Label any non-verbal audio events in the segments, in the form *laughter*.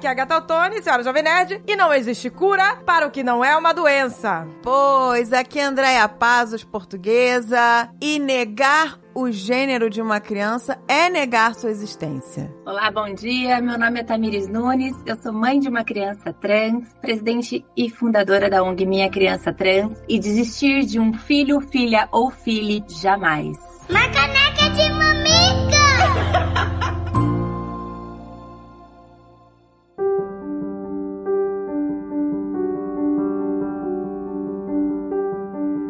Aqui é a Gata Altone, senhora Jovem Nerd, e não existe cura para o que não é uma doença. Pois, aqui é Andréia Pazos, portuguesa, e negar o gênero de uma criança é negar sua existência. Olá, bom dia. Meu nome é Tamires Nunes. Eu sou mãe de uma criança trans, presidente e fundadora da ONG Minha Criança Trans. E desistir de um filho, filha ou filhe jamais. Uma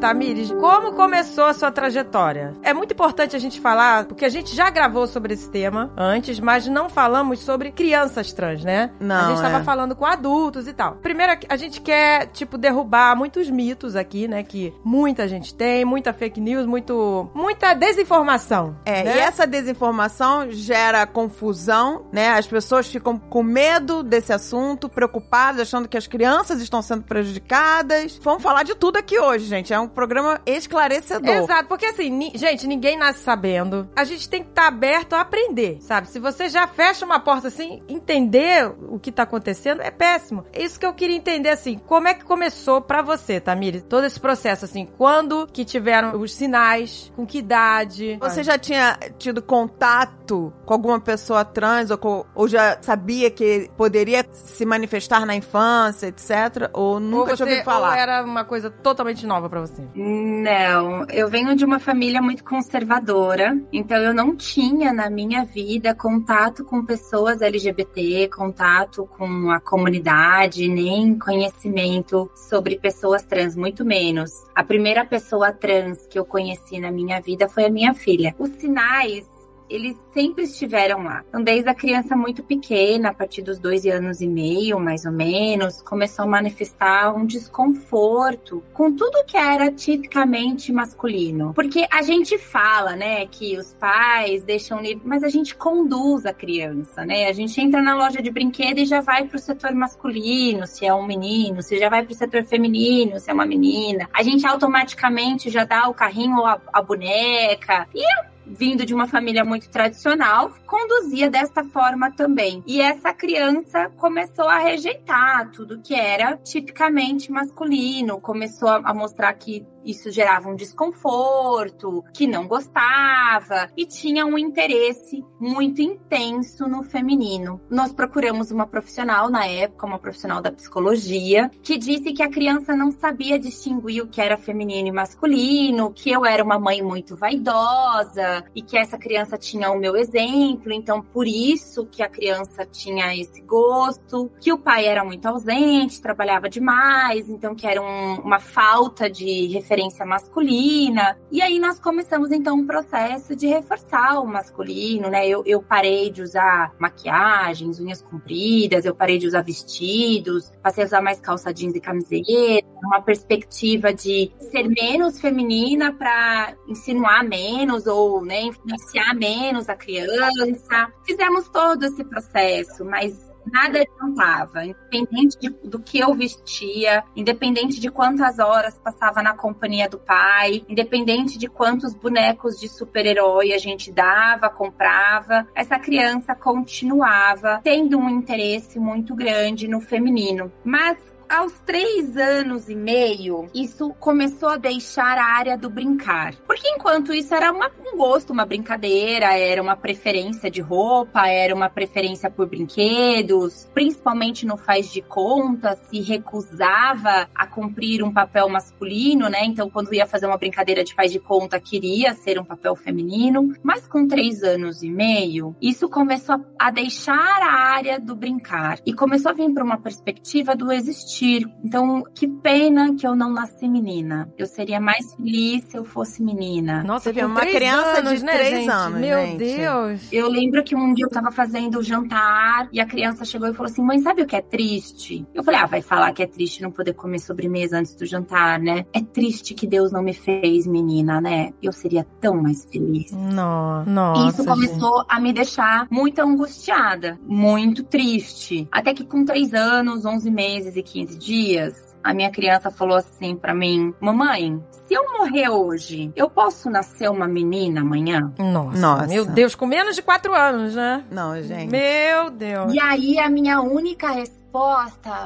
Tamires, como começou a sua trajetória? É muito importante a gente falar, porque a gente já gravou sobre esse tema antes, mas não falamos sobre crianças trans, né? Não, A gente é. tava falando com adultos e tal. Primeiro, a gente quer, tipo, derrubar muitos mitos aqui, né? Que muita gente tem, muita fake news, muito, muita desinformação. É, né? e essa desinformação gera confusão, né? As pessoas ficam com medo desse assunto, preocupadas, achando que as crianças estão sendo prejudicadas. Vamos falar de tudo aqui hoje, gente. É um programa esclarecedor. Exato, porque assim, ni- gente, ninguém nasce sabendo. A gente tem que estar aberto a aprender, sabe? Se você já fecha uma porta assim, entender o que tá acontecendo é péssimo. É isso que eu queria entender, assim, como é que começou pra você, Tamires? Todo esse processo, assim, quando que tiveram os sinais, com que idade? Você já tinha tido contato com alguma pessoa trans ou, com- ou já sabia que poderia se manifestar na infância, etc? Ou ou nunca tinha você, ouvido falar? ou era uma coisa totalmente nova pra você? Não, eu venho de uma família muito conservadora, então eu não tinha na minha vida contato com pessoas LGBT, contato com a comunidade, nem conhecimento sobre pessoas trans, muito menos. A primeira pessoa trans que eu conheci na minha vida foi a minha filha. Os sinais eles sempre estiveram lá. Então, desde a criança muito pequena, a partir dos dois anos e meio, mais ou menos, começou a manifestar um desconforto com tudo que era tipicamente masculino. Porque a gente fala, né, que os pais deixam livre, mas a gente conduz a criança, né? A gente entra na loja de brinquedo e já vai pro setor masculino, se é um menino, se já vai pro setor feminino, se é uma menina. A gente automaticamente já dá o carrinho ou a, a boneca. E vindo de uma família muito tradicional, conduzia dessa forma também. E essa criança começou a rejeitar tudo que era tipicamente masculino, começou a mostrar que isso gerava um desconforto, que não gostava e tinha um interesse muito intenso no feminino. Nós procuramos uma profissional na época, uma profissional da psicologia, que disse que a criança não sabia distinguir o que era feminino e masculino, que eu era uma mãe muito vaidosa e que essa criança tinha o meu exemplo, então por isso que a criança tinha esse gosto, que o pai era muito ausente, trabalhava demais, então que era um- uma falta de referência masculina. E aí nós começamos então um processo de reforçar o masculino, né? Eu, eu parei de usar maquiagens, unhas compridas, eu parei de usar vestidos, passei a usar mais calça jeans e camiseta, uma perspectiva de ser menos feminina para insinuar menos ou né, influenciar menos a criança. Fizemos todo esse processo, mas nada adiantava, independente de- do que eu vestia, independente de quantas horas passava na companhia do pai, independente de quantos bonecos de super-herói a gente dava, comprava, essa criança continuava tendo um interesse muito grande no feminino. Mas aos três anos e meio, isso começou a deixar a área do brincar. Porque enquanto isso era uma- um gosto, uma brincadeira, era uma preferência de roupa, era uma preferência por brinquedos, principalmente no faz de conta, se recusava a cumprir um papel masculino, né? Então, quando ia fazer uma brincadeira de faz de conta, queria ser um papel feminino. Mas com três anos e meio, isso começou a- deixar a área do brincar e começou a vir para uma perspectiva do existir. Então, que pena que eu não nasci menina. Eu seria mais feliz se eu fosse menina. Nossa, Você com uma três criança anos, de né, três gente? anos, Meu gente. Deus. Eu lembro que um dia eu tava fazendo jantar e a criança chegou e falou assim: mãe, sabe o que é triste? Eu falei: ah, vai falar que é triste não poder comer sobremesa antes do jantar, né? É triste que Deus não me fez menina, né? Eu seria tão mais feliz. No- E Nossa. isso começou a me deixar muito angustiada, muito triste. Até que com 3 anos, 11 meses e 15 15 dias, a minha criança falou assim para mim: Mamãe, se eu morrer hoje, eu posso nascer uma menina amanhã? Nossa, Nossa. meu Deus, com menos de quatro anos, né? Não, gente. Meu Deus. E aí a minha única resposta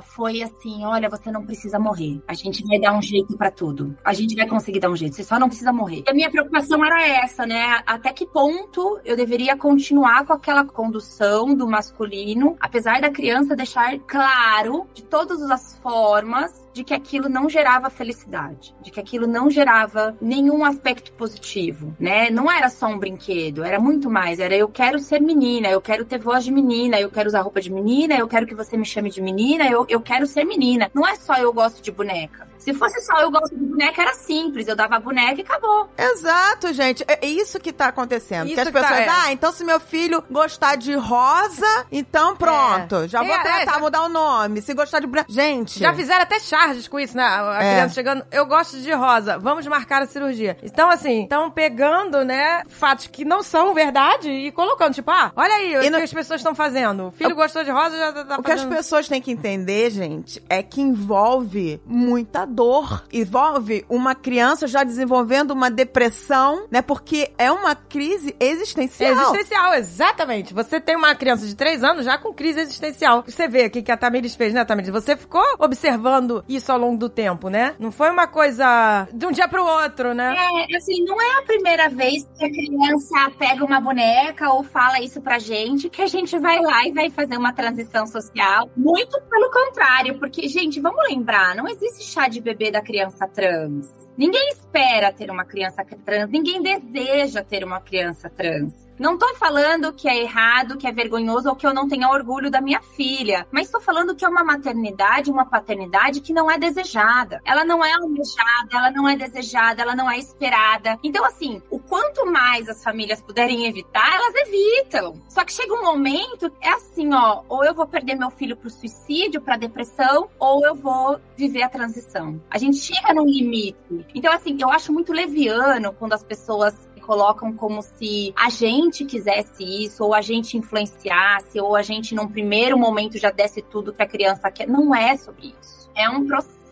foi assim: olha, você não precisa morrer. A gente vai dar um jeito pra tudo. A gente vai conseguir dar um jeito. Você só não precisa morrer. E a minha preocupação era essa, né? Até que ponto eu deveria continuar com aquela condução do masculino, apesar da criança deixar claro de todas as formas de que aquilo não gerava felicidade, de que aquilo não gerava nenhum aspecto positivo, né? Não era só um brinquedo, era muito mais. Era eu quero ser menina, eu quero ter voz de menina, eu quero usar roupa de menina, eu quero que você me chame de menina, eu, eu quero ser menina. Não é só eu gosto de boneca. Se fosse só eu gosto de boneca, era simples. Eu dava boneca e acabou. Exato, gente. É isso que tá acontecendo. Isso que as que tá, pessoas, é. ah, então se meu filho gostar de rosa, então pronto. Já vou É, tentar é, mudar o nome. Se gostar de branco. Gente. Já fizeram até charges com isso, né? A É. criança chegando, eu gosto de rosa, vamos marcar a cirurgia. Então, assim, estão pegando, né, fatos que não são verdade e colocando, tipo, ah, olha aí o que no- as pessoas estão fazendo. O filho gostou de rosa, já tá, tá O que as fazendo... pessoas têm que entender, gente, é que envolve muita dor. Envolve uma criança já desenvolvendo uma depressão, né? Porque é uma crise existencial. Existencial, exatamente. Você tem uma criança de 3 anos já com crise existencial. Você vê o que que a Tamiris fez, né, Tamiris? Você ficou observando isso ao longo do tempo, né? Não foi uma coisa de um dia pro outro, né? É, assim, não é a primeira vez que a criança pega uma boneca ou fala isso pra gente que a gente vai lá e vai fazer uma transição social. Muito pelo contrário, porque, gente, vamos lembrar, não existe chá de bebê da criança trans. Ninguém espera ter uma criança trans, ninguém deseja ter uma criança trans. Não tô falando que é errado, que é vergonhoso ou que eu não tenha orgulho da minha filha, mas tô falando que é uma maternidade, uma paternidade que não é desejada. Ela não é almejada, ela não é desejada, ela não é esperada. Então, assim, o quanto mais as famílias puderem evitar, elas evitam. Só que chega um momento, é assim, ó, ou eu vou perder meu filho pro suicídio, pra depressão, ou eu vou viver a transição. A gente chega num limite. Então, assim, eu acho muito leviano quando as pessoas colocam como se a gente quisesse isso, ou a gente influenciasse, ou a gente num primeiro momento já desse tudo que a criança. Não é sobre isso. É um processo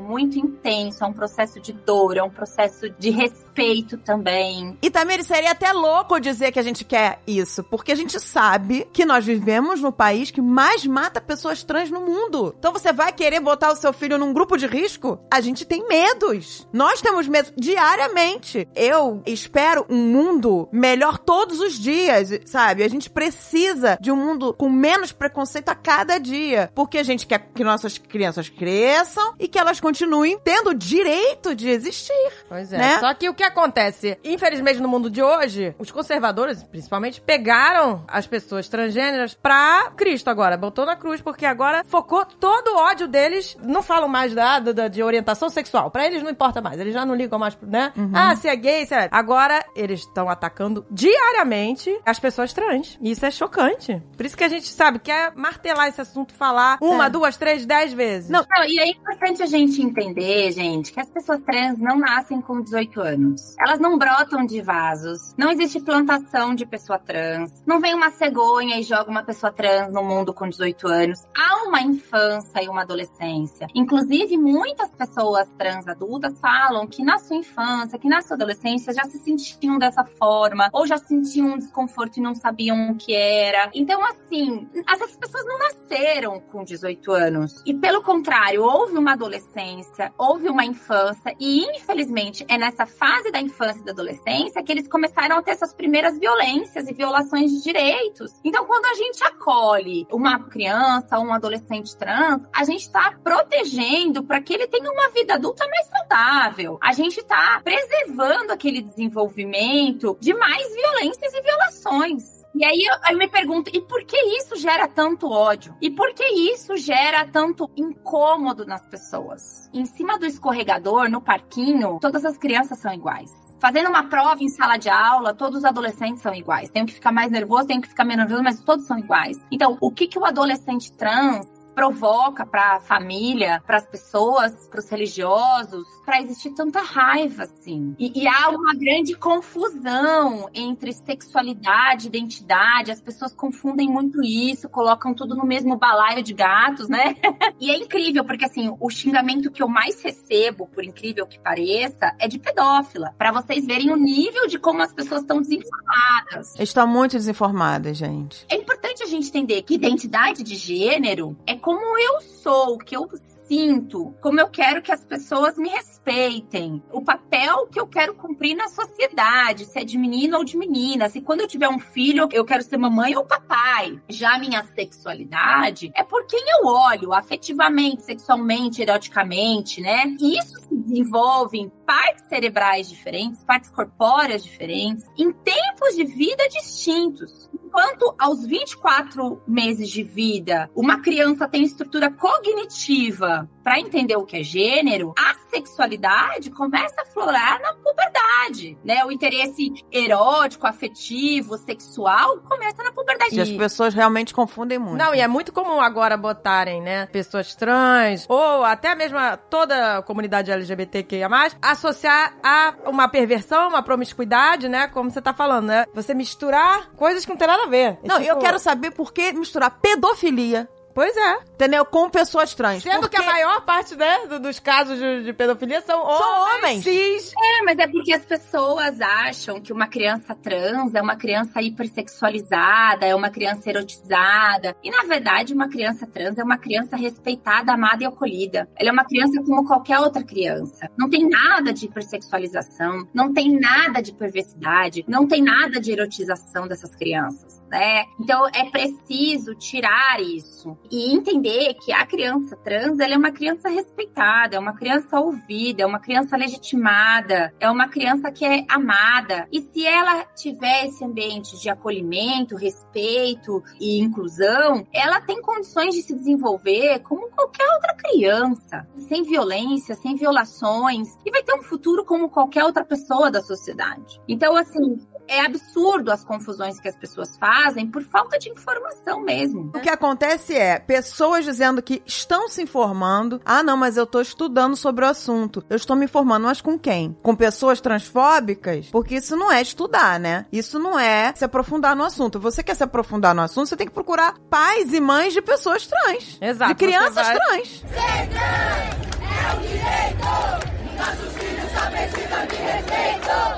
muito intenso, é um processo de dor, é um processo de respeito também. E também seria até louco dizer que a gente quer isso, porque a gente sabe que nós vivemos no país que mais mata pessoas trans no mundo. Então você vai querer botar o seu filho num grupo de risco? A gente tem medos. Nós temos medo diariamente. Eu espero um mundo melhor todos os dias, sabe? A gente precisa de um mundo com menos preconceito a cada dia, porque a gente quer que nossas crianças cresçam e que elas continuem tendo o direito de existir. Pois é. Né? Só que o que acontece? Infelizmente, no mundo de hoje, os conservadores, principalmente, pegaram as pessoas transgêneras pra Cristo agora. Botou na cruz, porque agora focou todo o ódio deles. Não falam mais da, da- de orientação sexual. Pra eles não importa mais. Eles já não ligam mais, né? Ah, se é gay, se é... Agora, eles estão atacando diariamente as pessoas trans. E isso é chocante. Por isso que a gente, sabe, quer martelar esse assunto, falar uma, É. duas, três, dez vezes. Não, Não, e é importante a gente entender, gente, que as pessoas trans não nascem com 18 anos. Elas não brotam de vasos. Não existe plantação de pessoa trans. Não vem uma cegonha e joga uma pessoa trans no mundo com 18 anos. Há uma infância e uma adolescência. Inclusive, muitas pessoas trans adultas falam que na sua infância, que na sua adolescência já se sentiam dessa forma, ou já sentiam um desconforto e não sabiam o que era. Então, assim, essas pessoas não nasceram com 18 anos. E pelo contrário, houve uma adolescência, houve uma infância, e infelizmente é nessa fase da infância e da adolescência que eles começaram a ter suas primeiras violências e violações de direitos. Então, quando a gente acolhe uma criança ou um adolescente trans, a gente está protegendo para que ele tenha uma vida adulta mais saudável. A gente está preservando aquele desenvolvimento de mais violências e violações. E aí eu, eu me pergunto, e por que isso gera tanto ódio? E por que isso gera tanto incômodo nas pessoas? Em cima do escorregador, no parquinho, todas as crianças são iguais. Fazendo uma prova em sala de aula, todos os adolescentes são iguais. Tem que ficar mais nervoso, tem que ficar menos nervoso, mas todos são iguais. Então, o que, que o adolescente trans provoca para a família, para as pessoas, para os religiosos, para existir tanta raiva assim. E, e há uma grande confusão entre sexualidade, identidade. As pessoas confundem muito isso, colocam tudo no mesmo balaio de gatos, né? *laughs* e é incrível porque assim, o xingamento que eu mais recebo, por incrível que pareça, é de pedófila, para vocês verem o nível de como as pessoas estão desinformadas. Estão muito desinformadas, gente. É importante a gente entender que identidade de gênero é como eu sou, o que eu sinto, como eu quero que as pessoas me respeitem, o papel que eu quero cumprir na sociedade, se é de menino ou de menina, se quando eu tiver um filho eu quero ser mamãe ou papai. Já a minha sexualidade é por quem eu olho afetivamente, sexualmente, eroticamente, né? E isso se desenvolve partes cerebrais diferentes, partes corpóreas diferentes, em tempos de vida distintos. Enquanto aos 24 meses de vida, uma criança tem estrutura cognitiva para entender o que é gênero, a sexualidade começa a florar na puberdade, né? O interesse erótico, afetivo, sexual começa na puberdade. E as pessoas realmente confundem muito. Não, e é muito comum agora botarem, né, pessoas trans ou até mesmo toda a comunidade LGBTQIA+, associar a uma perversão, uma promiscuidade, né, como você tá falando, né? Você misturar coisas que não tem nada a ver. É Não, tipo- eu quero saber por que misturar pedofilia, Pois é. entendeu? Com pessoas trans. Sendo Porque que a maior parte, né, do- dos casos de, de pedofilia são homens, homens. cis. É, mas é porque as pessoas acham que uma criança trans é uma criança hipersexualizada, é uma criança erotizada. E, na verdade, uma criança trans é uma criança respeitada, amada e acolhida. Ela é uma criança como qualquer outra criança. Não tem nada de hipersexualização, não tem nada de perversidade, não tem nada de erotização dessas crianças, né? Então, é preciso tirar isso e entender que a criança trans ela é uma criança respeitada, é uma criança ouvida, é uma criança legitimada, é uma criança que é amada. E se ela tiver esse ambiente de acolhimento, respeito e inclusão, ela tem condições de se desenvolver como qualquer outra criança, sem violência, sem violações, e vai ter um futuro como qualquer outra pessoa da sociedade. Então, assim, é absurdo as confusões que as pessoas fazem por falta de informação mesmo. O que acontece é pessoas dizendo que estão se informando. Ah, não, mas eu tô estudando sobre o assunto. Eu estou me informando, mas com quem? Com pessoas transfóbicas? Porque isso não é estudar, né? Isso não é se aprofundar no assunto. Você quer se aprofundar no assunto, você tem que procurar pais e mães de pessoas trans. Exato, De crianças vai- trans.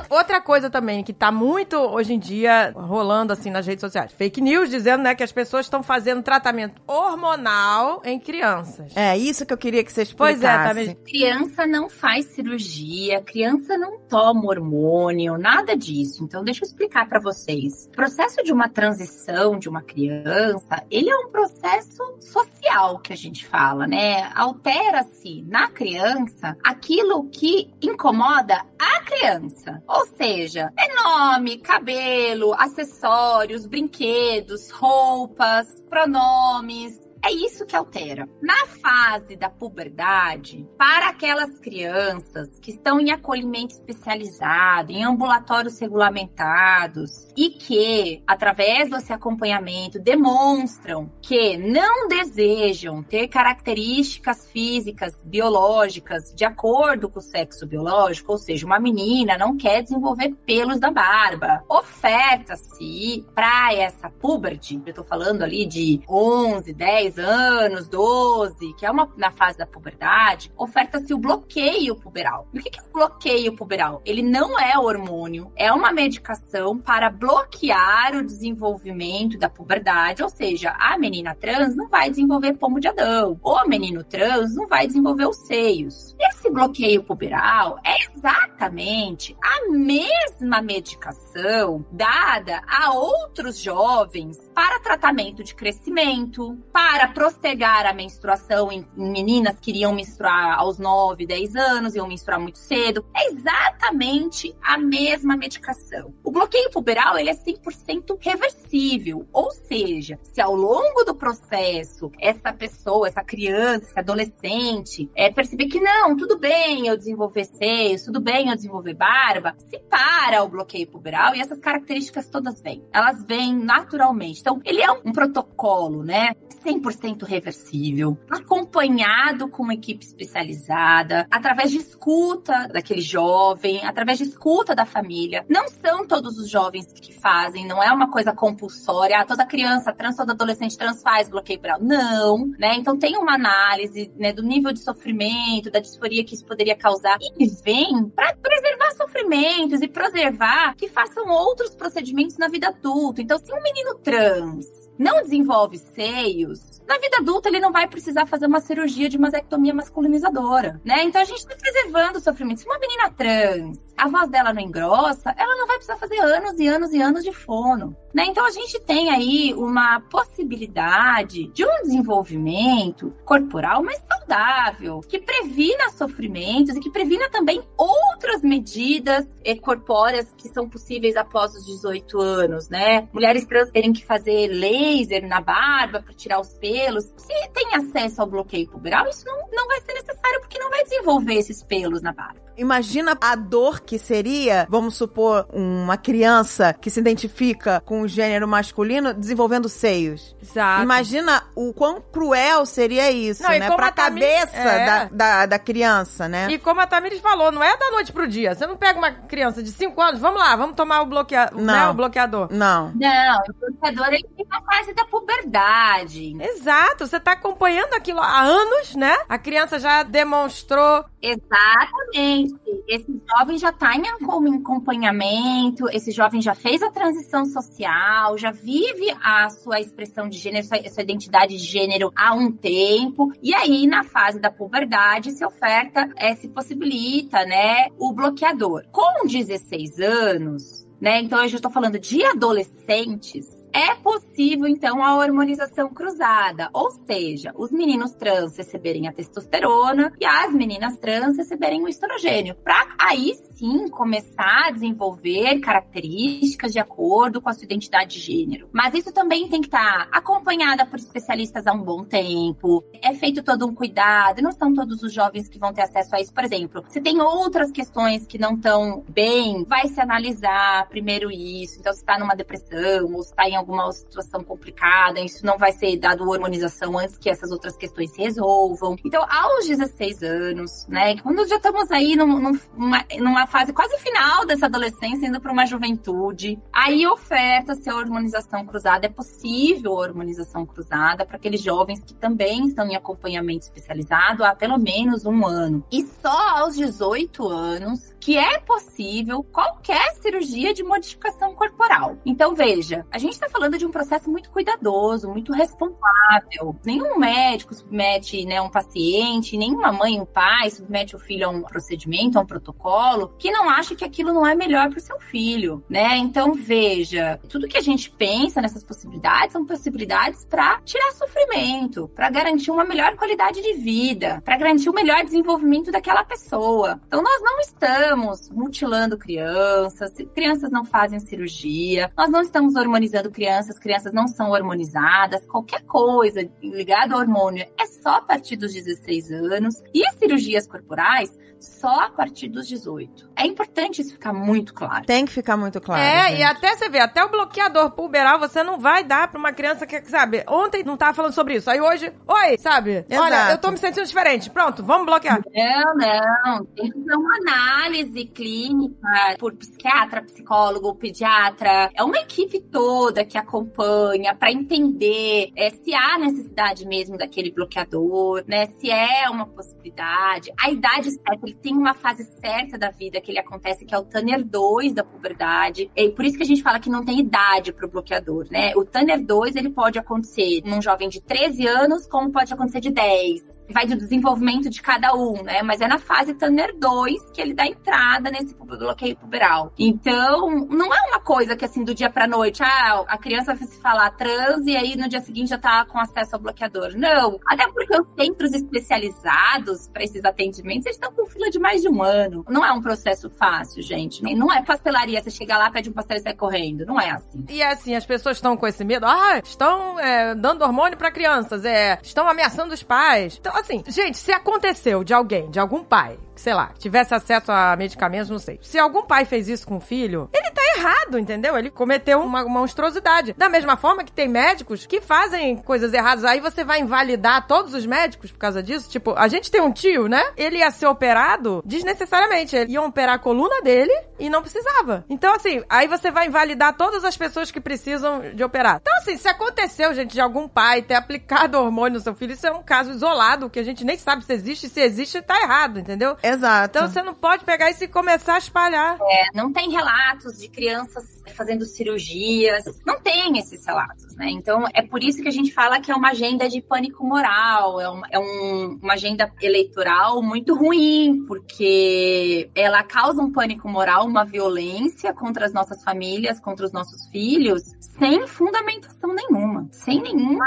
Outra coisa também que tá muito hoje em dia rolando assim nas redes sociais, fake news dizendo, né, que as pessoas estão fazendo tratamento hormonal em crianças. É isso que eu queria que você explicasse. Pois é, tá mesmo. Criança não faz cirurgia, criança não toma hormônio, nada disso. Então, deixa eu explicar para vocês. O processo de uma transição de uma criança, ele é um processo social que a gente fala, né? Altera-se na criança aquilo que incomoda a criança. Ou seja, é nome, cabelo, acessórios, brinquedos, roupas, pronomes, é isso que altera. Na fase da puberdade, para aquelas crianças que estão em acolhimento especializado, em ambulatórios regulamentados e que, através desse acompanhamento, demonstram que não desejam ter características físicas, biológicas, de acordo com o sexo biológico, ou seja, uma menina não quer desenvolver pelos da barba. Oferta-se para essa puberty, eu tô falando ali de 11, 10 anos, 12, que é uma na fase da puberdade, oferta-se o bloqueio puberal. E o que é o bloqueio puberal? Ele não é hormônio, é uma medicação para bloquear o desenvolvimento da puberdade, ou seja, a menina trans não vai desenvolver pomo de Adão, o menino trans não vai desenvolver os seios. Esse bloqueio puberal é exatamente a mesma medicação dada a outros jovens para tratamento de crescimento, para prostegar a menstruação em meninas que iriam menstruar aos 9, 10 anos, iam menstruar muito cedo. É exatamente a mesma medicação. O bloqueio puberal ele é 100% reversível, ou seja, se ao longo do processo essa pessoa, essa criança, esse adolescente, é perceber que não, tudo bem eu desenvolver seios, tudo bem eu desenvolver barba, se para o bloqueio puberal e essas características todas vêm. Elas vêm naturalmente. Então, ele é um protocolo, né? 100% reversível, acompanhado com uma equipe especializada, através de escuta daquele jovem, através de escuta da família. Não são todos os jovens que fazem, não é uma coisa compulsória, ah, toda criança trans, todo adolescente trans faz bloqueio brawl. Não, né? Então tem uma análise né, do nível de sofrimento, da disforia que isso poderia causar e vem para preservar sofrimentos e preservar que façam outros procedimentos na vida adulta. Então, se um menino trans não desenvolve seios, na vida adulta ele não vai precisar fazer uma cirurgia de masectomia masculinizadora, né? Então a gente está preservando o sofrimento. Se uma menina trans, a voz dela não engrossa, ela não vai precisar fazer anos e anos e anos de fono, né? Então a gente tem aí uma possibilidade de um desenvolvimento corporal mais saudável, que previna sofrimentos e que previna também outras medidas corpóreas que são possíveis após os 18 anos, né? Mulheres trans terem que fazer laser na barba para tirar os pelos. Se tem acesso ao bloqueio puberal, isso não, não vai ser necessário porque não vai desenvolver esses pelos na barba. Imagina a dor que seria, vamos supor, uma criança que se identifica com o gênero masculino desenvolvendo seios. Exato. Imagina o quão cruel seria isso, Não, né? Pra a Tamires- cabeça é. da, da, da criança, né? E como a Tamires falou, não é da noite pro dia. Você não pega uma criança de 5 anos, vamos lá, vamos tomar o, bloquea... né, Não. o bloqueador. Não. Não, o bloqueador ele tem a fase da puberdade. Exato, você tá acompanhando aquilo há anos, né? A criança já demonstrou. Exatamente. Esse jovem já está em acom- em acompanhamento, esse jovem já fez a transição social, já vive a sua expressão de gênero, sua, sua identidade de gênero há um tempo, e aí na fase da puberdade se oferta, é, se possibilita, né, o bloqueador. Com 16 anos, né, então eu já estou falando de adolescentes, é possível, então, a hormonização cruzada, ou seja, os meninos trans receberem a testosterona e as meninas trans receberem o estrogênio, para aí sim começar a desenvolver características de acordo com a sua identidade de gênero. Mas isso também tem que estar acompanhada por especialistas há um bom tempo, é feito todo um cuidado, não são todos os jovens que vão ter acesso a isso. Por exemplo, se tem outras questões que não estão bem, vai se analisar primeiro isso. Então, se está numa depressão ou se está em alguma situação complicada, isso não vai ser dado hormonização antes que essas outras questões se resolvam. Então, aos 16 anos, né, quando já estamos aí num- num- numa, numa fase quase final dessa adolescência, indo para uma juventude, aí oferta-se a hormonização cruzada. É possível a hormonização cruzada para aqueles jovens que também estão em acompanhamento especializado há pelo menos um ano. E só aos 18 anos que é possível qualquer cirurgia de modificação corporal. Então, veja, a gente está falando de um processo muito cuidadoso, muito responsável. Nenhum médico submete né, um paciente, nenhuma mãe, um pai submete o filho a um procedimento, a um protocolo, que não acha que aquilo não é melhor para o seu filho, né? Então, veja, tudo que a gente pensa nessas possibilidades são possibilidades para tirar sofrimento, para garantir uma melhor qualidade de vida, para garantir o melhor desenvolvimento daquela pessoa. Então, nós não estamos mutilando crianças, crianças não fazem cirurgia, nós não estamos hormonizando crianças, crianças não são hormonizadas, qualquer coisa ligada ao hormônio é só a partir dos 16 anos. E as cirurgias corporais só a partir dos 18. É importante isso ficar muito claro. Tem que ficar muito claro. é, gente. e até você vê, até o bloqueador puberal você não vai dar pra uma criança que, sabe, ontem não tava falando sobre isso, aí hoje, oi, sabe? Olha, Exato. eu tô me sentindo diferente. Pronto, vamos bloquear. Não, não. Tem que ter uma análise clínica por psiquiatra, psicólogo, pediatra. É uma equipe toda que acompanha para entender é, se há necessidade mesmo daquele bloqueador, né? Se é uma possibilidade. A idade certa, ele tem uma fase certa da vida que ele acontece, que é o Tanner 2 da puberdade. E por isso que a gente fala que não tem idade pro bloqueador, né? O Tanner 2, ele pode acontecer num jovem de 13 anos, como pode acontecer de 10 vai do desenvolvimento de cada um, né? Mas é na fase Tanner 2 que ele dá entrada nesse bloqueio puberal. Então, não é uma coisa que assim, do dia pra noite, ah, a criança vai se falar trans e aí no dia seguinte já tá com acesso ao bloqueador. Não. Até porque os centros especializados para esses atendimentos, eles estão com fila de mais de um ano. Não é um processo fácil, gente. Não é pastelaria, você chega lá, pede um pastel e sai correndo. Não é assim. E assim, as pessoas estão com esse medo, ah, estão é, dando hormônio pra crianças, é, estão ameaçando os pais. Então, assim, gente, se aconteceu de alguém, de algum pai, sei lá, tivesse acesso a medicamentos, não sei. Se algum pai fez isso com o filho, ele tá errado, entendeu? Ele cometeu uma monstruosidade. Da mesma forma que tem médicos que fazem coisas erradas. Aí você vai invalidar todos os médicos por causa disso. Tipo, a gente tem um tio, né? Ele ia ser operado desnecessariamente. Ele ia operar a coluna dele e não precisava. Então, assim, aí você vai invalidar todas as pessoas que precisam de operar. Então, assim, se aconteceu, gente, de algum pai ter aplicado hormônio no seu filho, isso é um caso isolado, que a gente nem sabe se existe. Se existe, tá errado, entendeu? Exato. Então você não pode pegar isso e começar a espalhar. É, não tem relatos de crianças fazendo cirurgias, não tem esses relatos, né? Então é por isso que a gente fala que é uma agenda de pânico moral, é, um, é um, uma agenda eleitoral muito ruim, porque ela causa um pânico moral, uma violência contra as nossas famílias, contra os nossos filhos, sem fundamentação nenhuma, sem nenhuma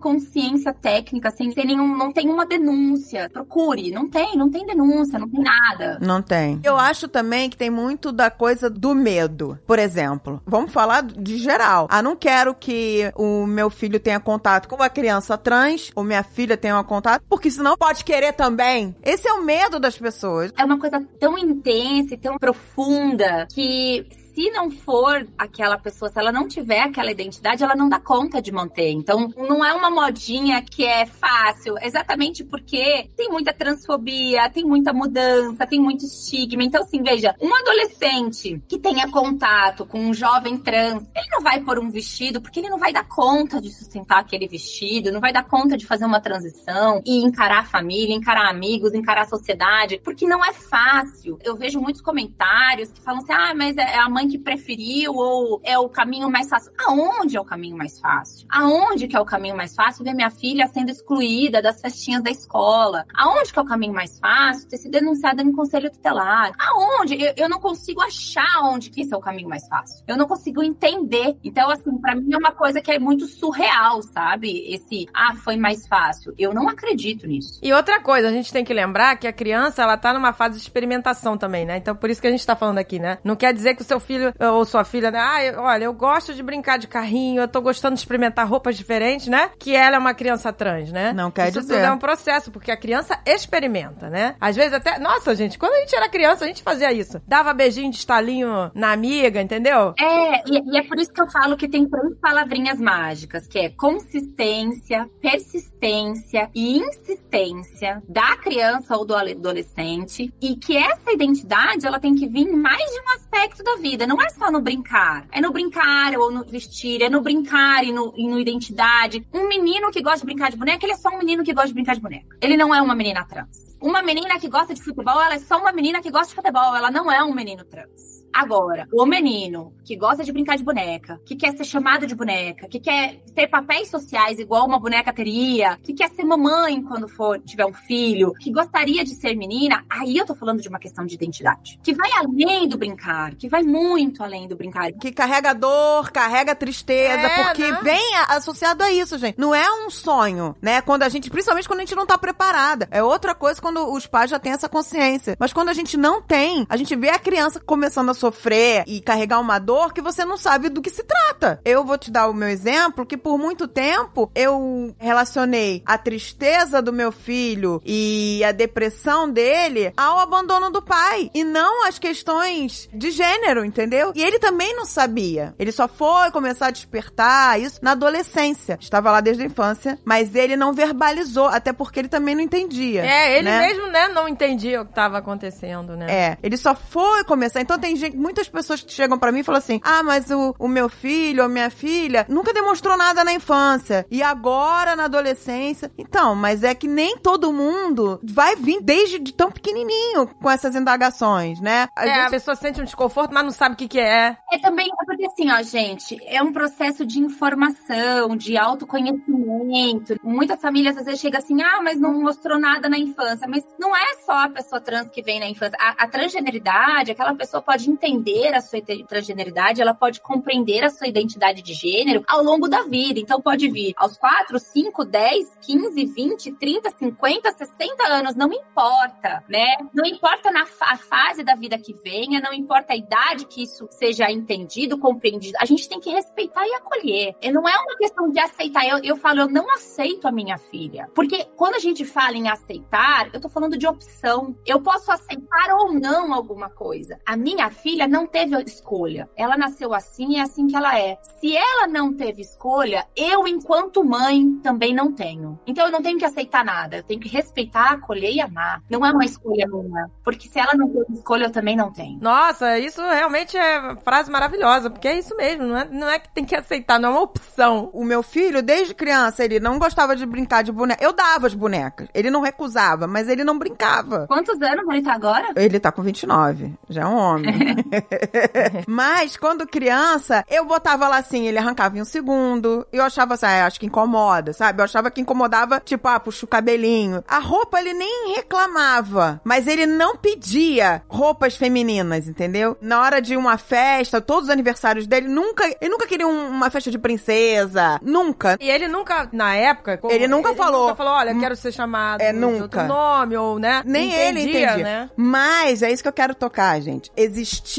consciência técnica, sem, sem nenhum, não tem uma denúncia. Procure, não tem, não tem denúncia, não tem nada. Não tem. Eu acho também que tem muito da coisa do medo. Por exemplo, vamos falar de geral. Ah, não quero que o meu filho tenha contato com uma criança trans, ou minha filha tenha um contato, porque senão pode querer também. Esse é o medo das pessoas. É uma coisa tão intensa e tão profunda que se não for aquela pessoa, se ela não tiver aquela identidade, ela não dá conta de manter. Então, não é uma modinha que é fácil, exatamente porque tem muita transfobia, tem muita mudança, tem muito estigma. Então, assim, veja, um adolescente que tenha contato com um jovem trans, ele não vai pôr um vestido porque ele não vai dar conta de sustentar aquele vestido, não vai dar conta de fazer uma transição e encarar a família, encarar amigos, encarar a sociedade, porque não é fácil. Eu vejo muitos comentários que falam assim: ah, mas é a mãe que preferiu ou é o caminho mais fácil. Aonde é o caminho mais fácil? Aonde que é o caminho mais fácil ver minha filha sendo excluída das festinhas da escola? Aonde que é o caminho mais fácil ter se denunciada no conselho tutelar? Aonde? Eu, eu não consigo achar onde que esse é o caminho mais fácil. Eu não consigo entender. Então, assim, para mim é uma coisa que é muito surreal, sabe? Esse, ah, foi mais fácil. Eu não acredito nisso. E outra coisa, a gente tem que lembrar que a criança, ela tá numa fase de experimentação também, né? Então, por isso que a gente tá falando aqui, né? Não quer dizer que o seu filho ou sua filha, né? Ah, eu, olha, eu gosto de brincar de carrinho, eu tô gostando de experimentar roupas diferentes, né? Que ela é uma criança trans, né? Não quer Isso dizer. tudo é um processo, porque a criança experimenta, né? Às vezes até. Nossa, gente, quando a gente era criança, a gente fazia isso. Dava beijinho de estalinho na amiga, entendeu? É, e, e é por isso que eu falo que tem três palavrinhas mágicas, que é consistência, persistência e insistência da criança ou do adolescente, e que essa identidade ela tem que vir mais de um aspecto da vida não é só no brincar. É no brincar ou no vestir, é no brincar e no, e no identidade. Um menino que gosta de brincar de boneca, ele é só um menino que gosta de brincar de boneca. Ele não é uma menina trans. Uma menina que gosta de futebol, ela é só uma menina que gosta de futebol, ela não é um menino trans. Agora, o menino que gosta de brincar de boneca, que quer ser chamado de boneca, que quer ter papéis sociais igual uma boneca teria, que quer ser mamãe quando for tiver um filho, que gostaria de ser menina, aí eu tô falando de uma questão de identidade. Que vai além do brincar, que vai muito além do brincar. Que carrega dor, carrega tristeza, É, porque né? vem associado a isso, gente. Não é um sonho, né? Quando a gente, principalmente quando a gente não tá preparada. É outra coisa quando os pais já têm essa consciência. Mas quando a gente não tem, a gente vê a criança começando a sofrer e carregar uma dor que você não sabe do que se trata. Eu vou te dar o meu exemplo, que por muito tempo eu relacionei a tristeza do meu filho e a depressão dele ao abandono do pai. E não as questões de gênero, entendeu? E ele também não sabia. Ele só foi começar a despertar isso na adolescência. Estava lá desde a infância, mas ele não verbalizou, até porque ele também não entendia. É, ele né? mesmo, né, não entendia o que tava acontecendo, né? É, ele só foi começar. Então tem gente, muitas pessoas que chegam pra mim e falam assim: "Ah, mas o, o meu filho ou minha filha nunca demonstrou nada na infância e agora na adolescência". Então, mas é que nem todo mundo vai vir desde de tão pequenininho com essas indagações, né? Às É, a vezes- pessoa sente um desconforto, mas não sabe o que que é. É também é porque assim, ó, gente, é um processo de informação, de autoconhecimento. Muitas famílias às vezes chegam assim, ah, mas não mostrou nada na infância. Mas não é só a pessoa trans que vem na infância. A, a transgeneridade, aquela pessoa pode entender a sua transgeneridade, ela pode compreender a sua identidade de gênero ao longo da vida. Então pode vir aos 4, 5, 10, 15, 20, 30, 50, 60 anos, não importa, né? Não importa na fa- fase da vida que venha, não importa a idade que isso seja entendido, compreendido. A gente tem que respeitar e acolher. E não é uma questão de aceitar. Eu, eu falo, eu não aceito a minha filha. Porque quando a gente fala em aceitar, eu tô falando de opção. Eu posso aceitar ou não alguma coisa. A minha filha filha não teve escolha. Ela nasceu assim e é assim que ela é. Se ela não teve escolha, eu, enquanto mãe, também não tenho. Então eu não tenho que aceitar nada. Eu tenho que respeitar, acolher e amar. Não é uma escolha minha. Porque se ela não teve escolha, eu também não tenho. Nossa, isso realmente é frase maravilhosa, porque é isso mesmo, não é, não é que tem que aceitar, não é uma opção. O meu filho, desde criança, ele não gostava de brincar de boneca. Eu dava as bonecas. Ele não recusava, mas ele não brincava. Quantos anos ele tá agora? Ele tá com 29, já é um homem. *laughs* *laughs* mas quando criança, eu botava lá assim, ele arrancava em um segundo. Eu achava assim, ah, acho que incomoda, sabe? Eu achava que incomodava, tipo, ah, puxa o cabelinho. A roupa ele nem reclamava, mas ele não pedia roupas femininas, entendeu? Na hora de uma festa, todos os aniversários dele, nunca, ele nunca queria um- uma festa de princesa, nunca. E ele nunca, na época... como- Ele nunca falou. nunca falou, olha, quero ser chamado É, de nunca. outro nome, ou, né? Nem ele Entendia, entendia. né? Mas é isso que eu quero tocar, gente. Existia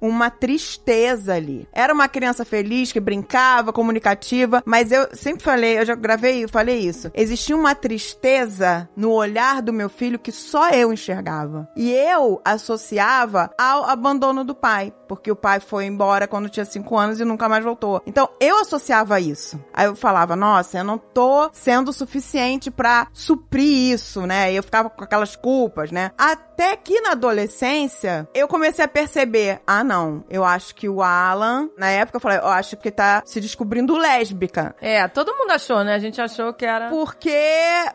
uma tristeza ali. Era uma criança feliz que brincava, comunicativa, mas eu sempre falei, eu já gravei e falei isso. Existia uma tristeza no olhar do meu filho que só eu enxergava. E eu associava ao abandono do pai, porque o pai foi embora quando tinha cinco anos e nunca mais voltou. Então eu associava isso. Aí eu falava, nossa, eu não tô sendo suficiente pra suprir isso, né? E eu ficava com aquelas culpas, né? Até que na adolescência eu comecei a perceber, ah não, eu acho que o Alan, na época eu falei, eu acho que tá se descobrindo lésbica. É, todo mundo achou, né? A gente achou que era... Porque,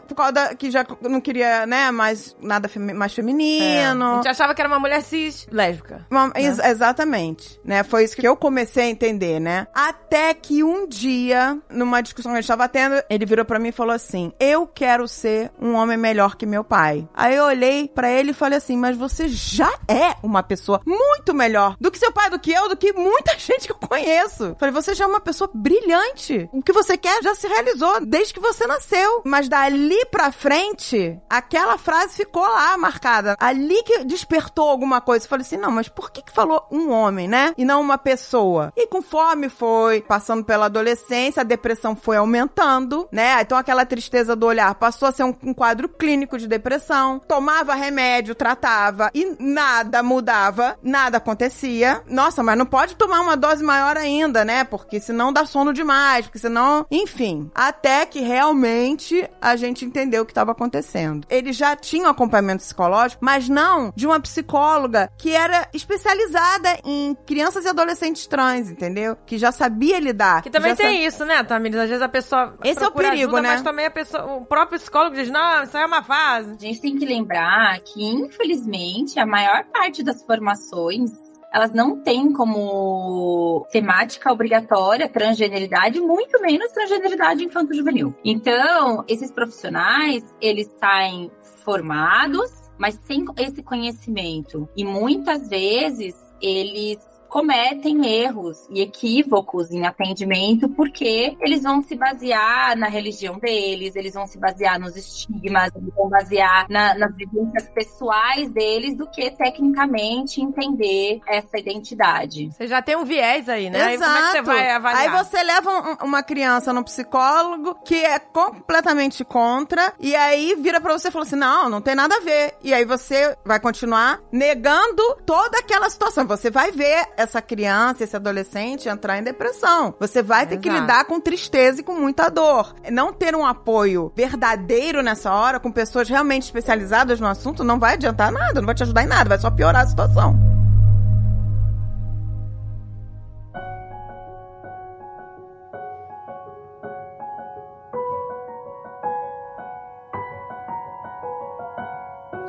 por causa da, que já não queria, né, mais nada femi- mais É. feminino. A gente achava que era uma mulher cis lésbica. Uma- ex- exatamente, né? Foi isso que eu comecei a entender, né? Até que um dia, numa discussão que a gente tava tendo, ele virou pra mim e falou assim: "Eu quero ser um homem melhor que meu pai". Aí eu olhei pra ele e falei assim: "Mas você já é uma pessoa muito melhor do que seu pai, do que eu, do que muita *laughs* gente que eu conheço". Falei: "Você já é uma pessoa brilhante. O que você quer já se realizou desde que você nasceu". Mas dali pra frente, aquela frase ficou lá marcada. Ali que despertou alguma coisa. Falei assim: "Não, mas por que que falou um homem, né? E não uma pessoa?". E conforme foi passando pela adolescência, a depressão foi aumentando, né? Então aquela tristeza do olhar passou a ser um, um quadro clínico de depressão. Tomava remédio, tratava e nada mudava, nada acontecia. Nossa, mas não pode tomar uma dose maior ainda, né? Porque senão dá sono demais, porque senão, enfim, até que realmente a gente entendeu o que estava acontecendo. Ele já tinha um acompanhamento psicológico, mas não de uma psicóloga que era especializada em crianças e adolescentes trans, entendeu? Que já sabia lidar. Que também tem isso, né, Tamires? Às vezes a pessoa Esse é o perigo, ajuda, né? Mas também a pessoa, o próprio psicólogo diz, não, isso aí é uma fase. A gente tem que lembrar que, infelizmente, a maior parte das formações elas não têm como temática obrigatória transgeneridade, muito menos transgeneridade infanto-juvenil. Então, esses profissionais, eles saem formados, mas sem esse conhecimento. E muitas vezes eles cometem erros e equívocos em atendimento porque eles vão se basear na religião deles, eles vão se basear nos estigmas, eles vão basear na- nas vivências pessoais deles do que tecnicamente entender essa identidade. Você já tem um viés aí, né? Aí como é que você vai avaliar? Aí você leva um- uma criança no psicólogo que é completamente contra, e aí vira pra você e fala assim: não, não tem nada a ver. E aí você vai continuar negando toda aquela situação. Você vai ver essa criança, esse adolescente entrar em depressão. Você vai ter que Exato. lidar com tristeza e com muita dor. Não ter um apoio verdadeiro nessa hora, com pessoas realmente especializadas no assunto, não vai adiantar nada, não vai te ajudar em nada, vai só piorar a situação.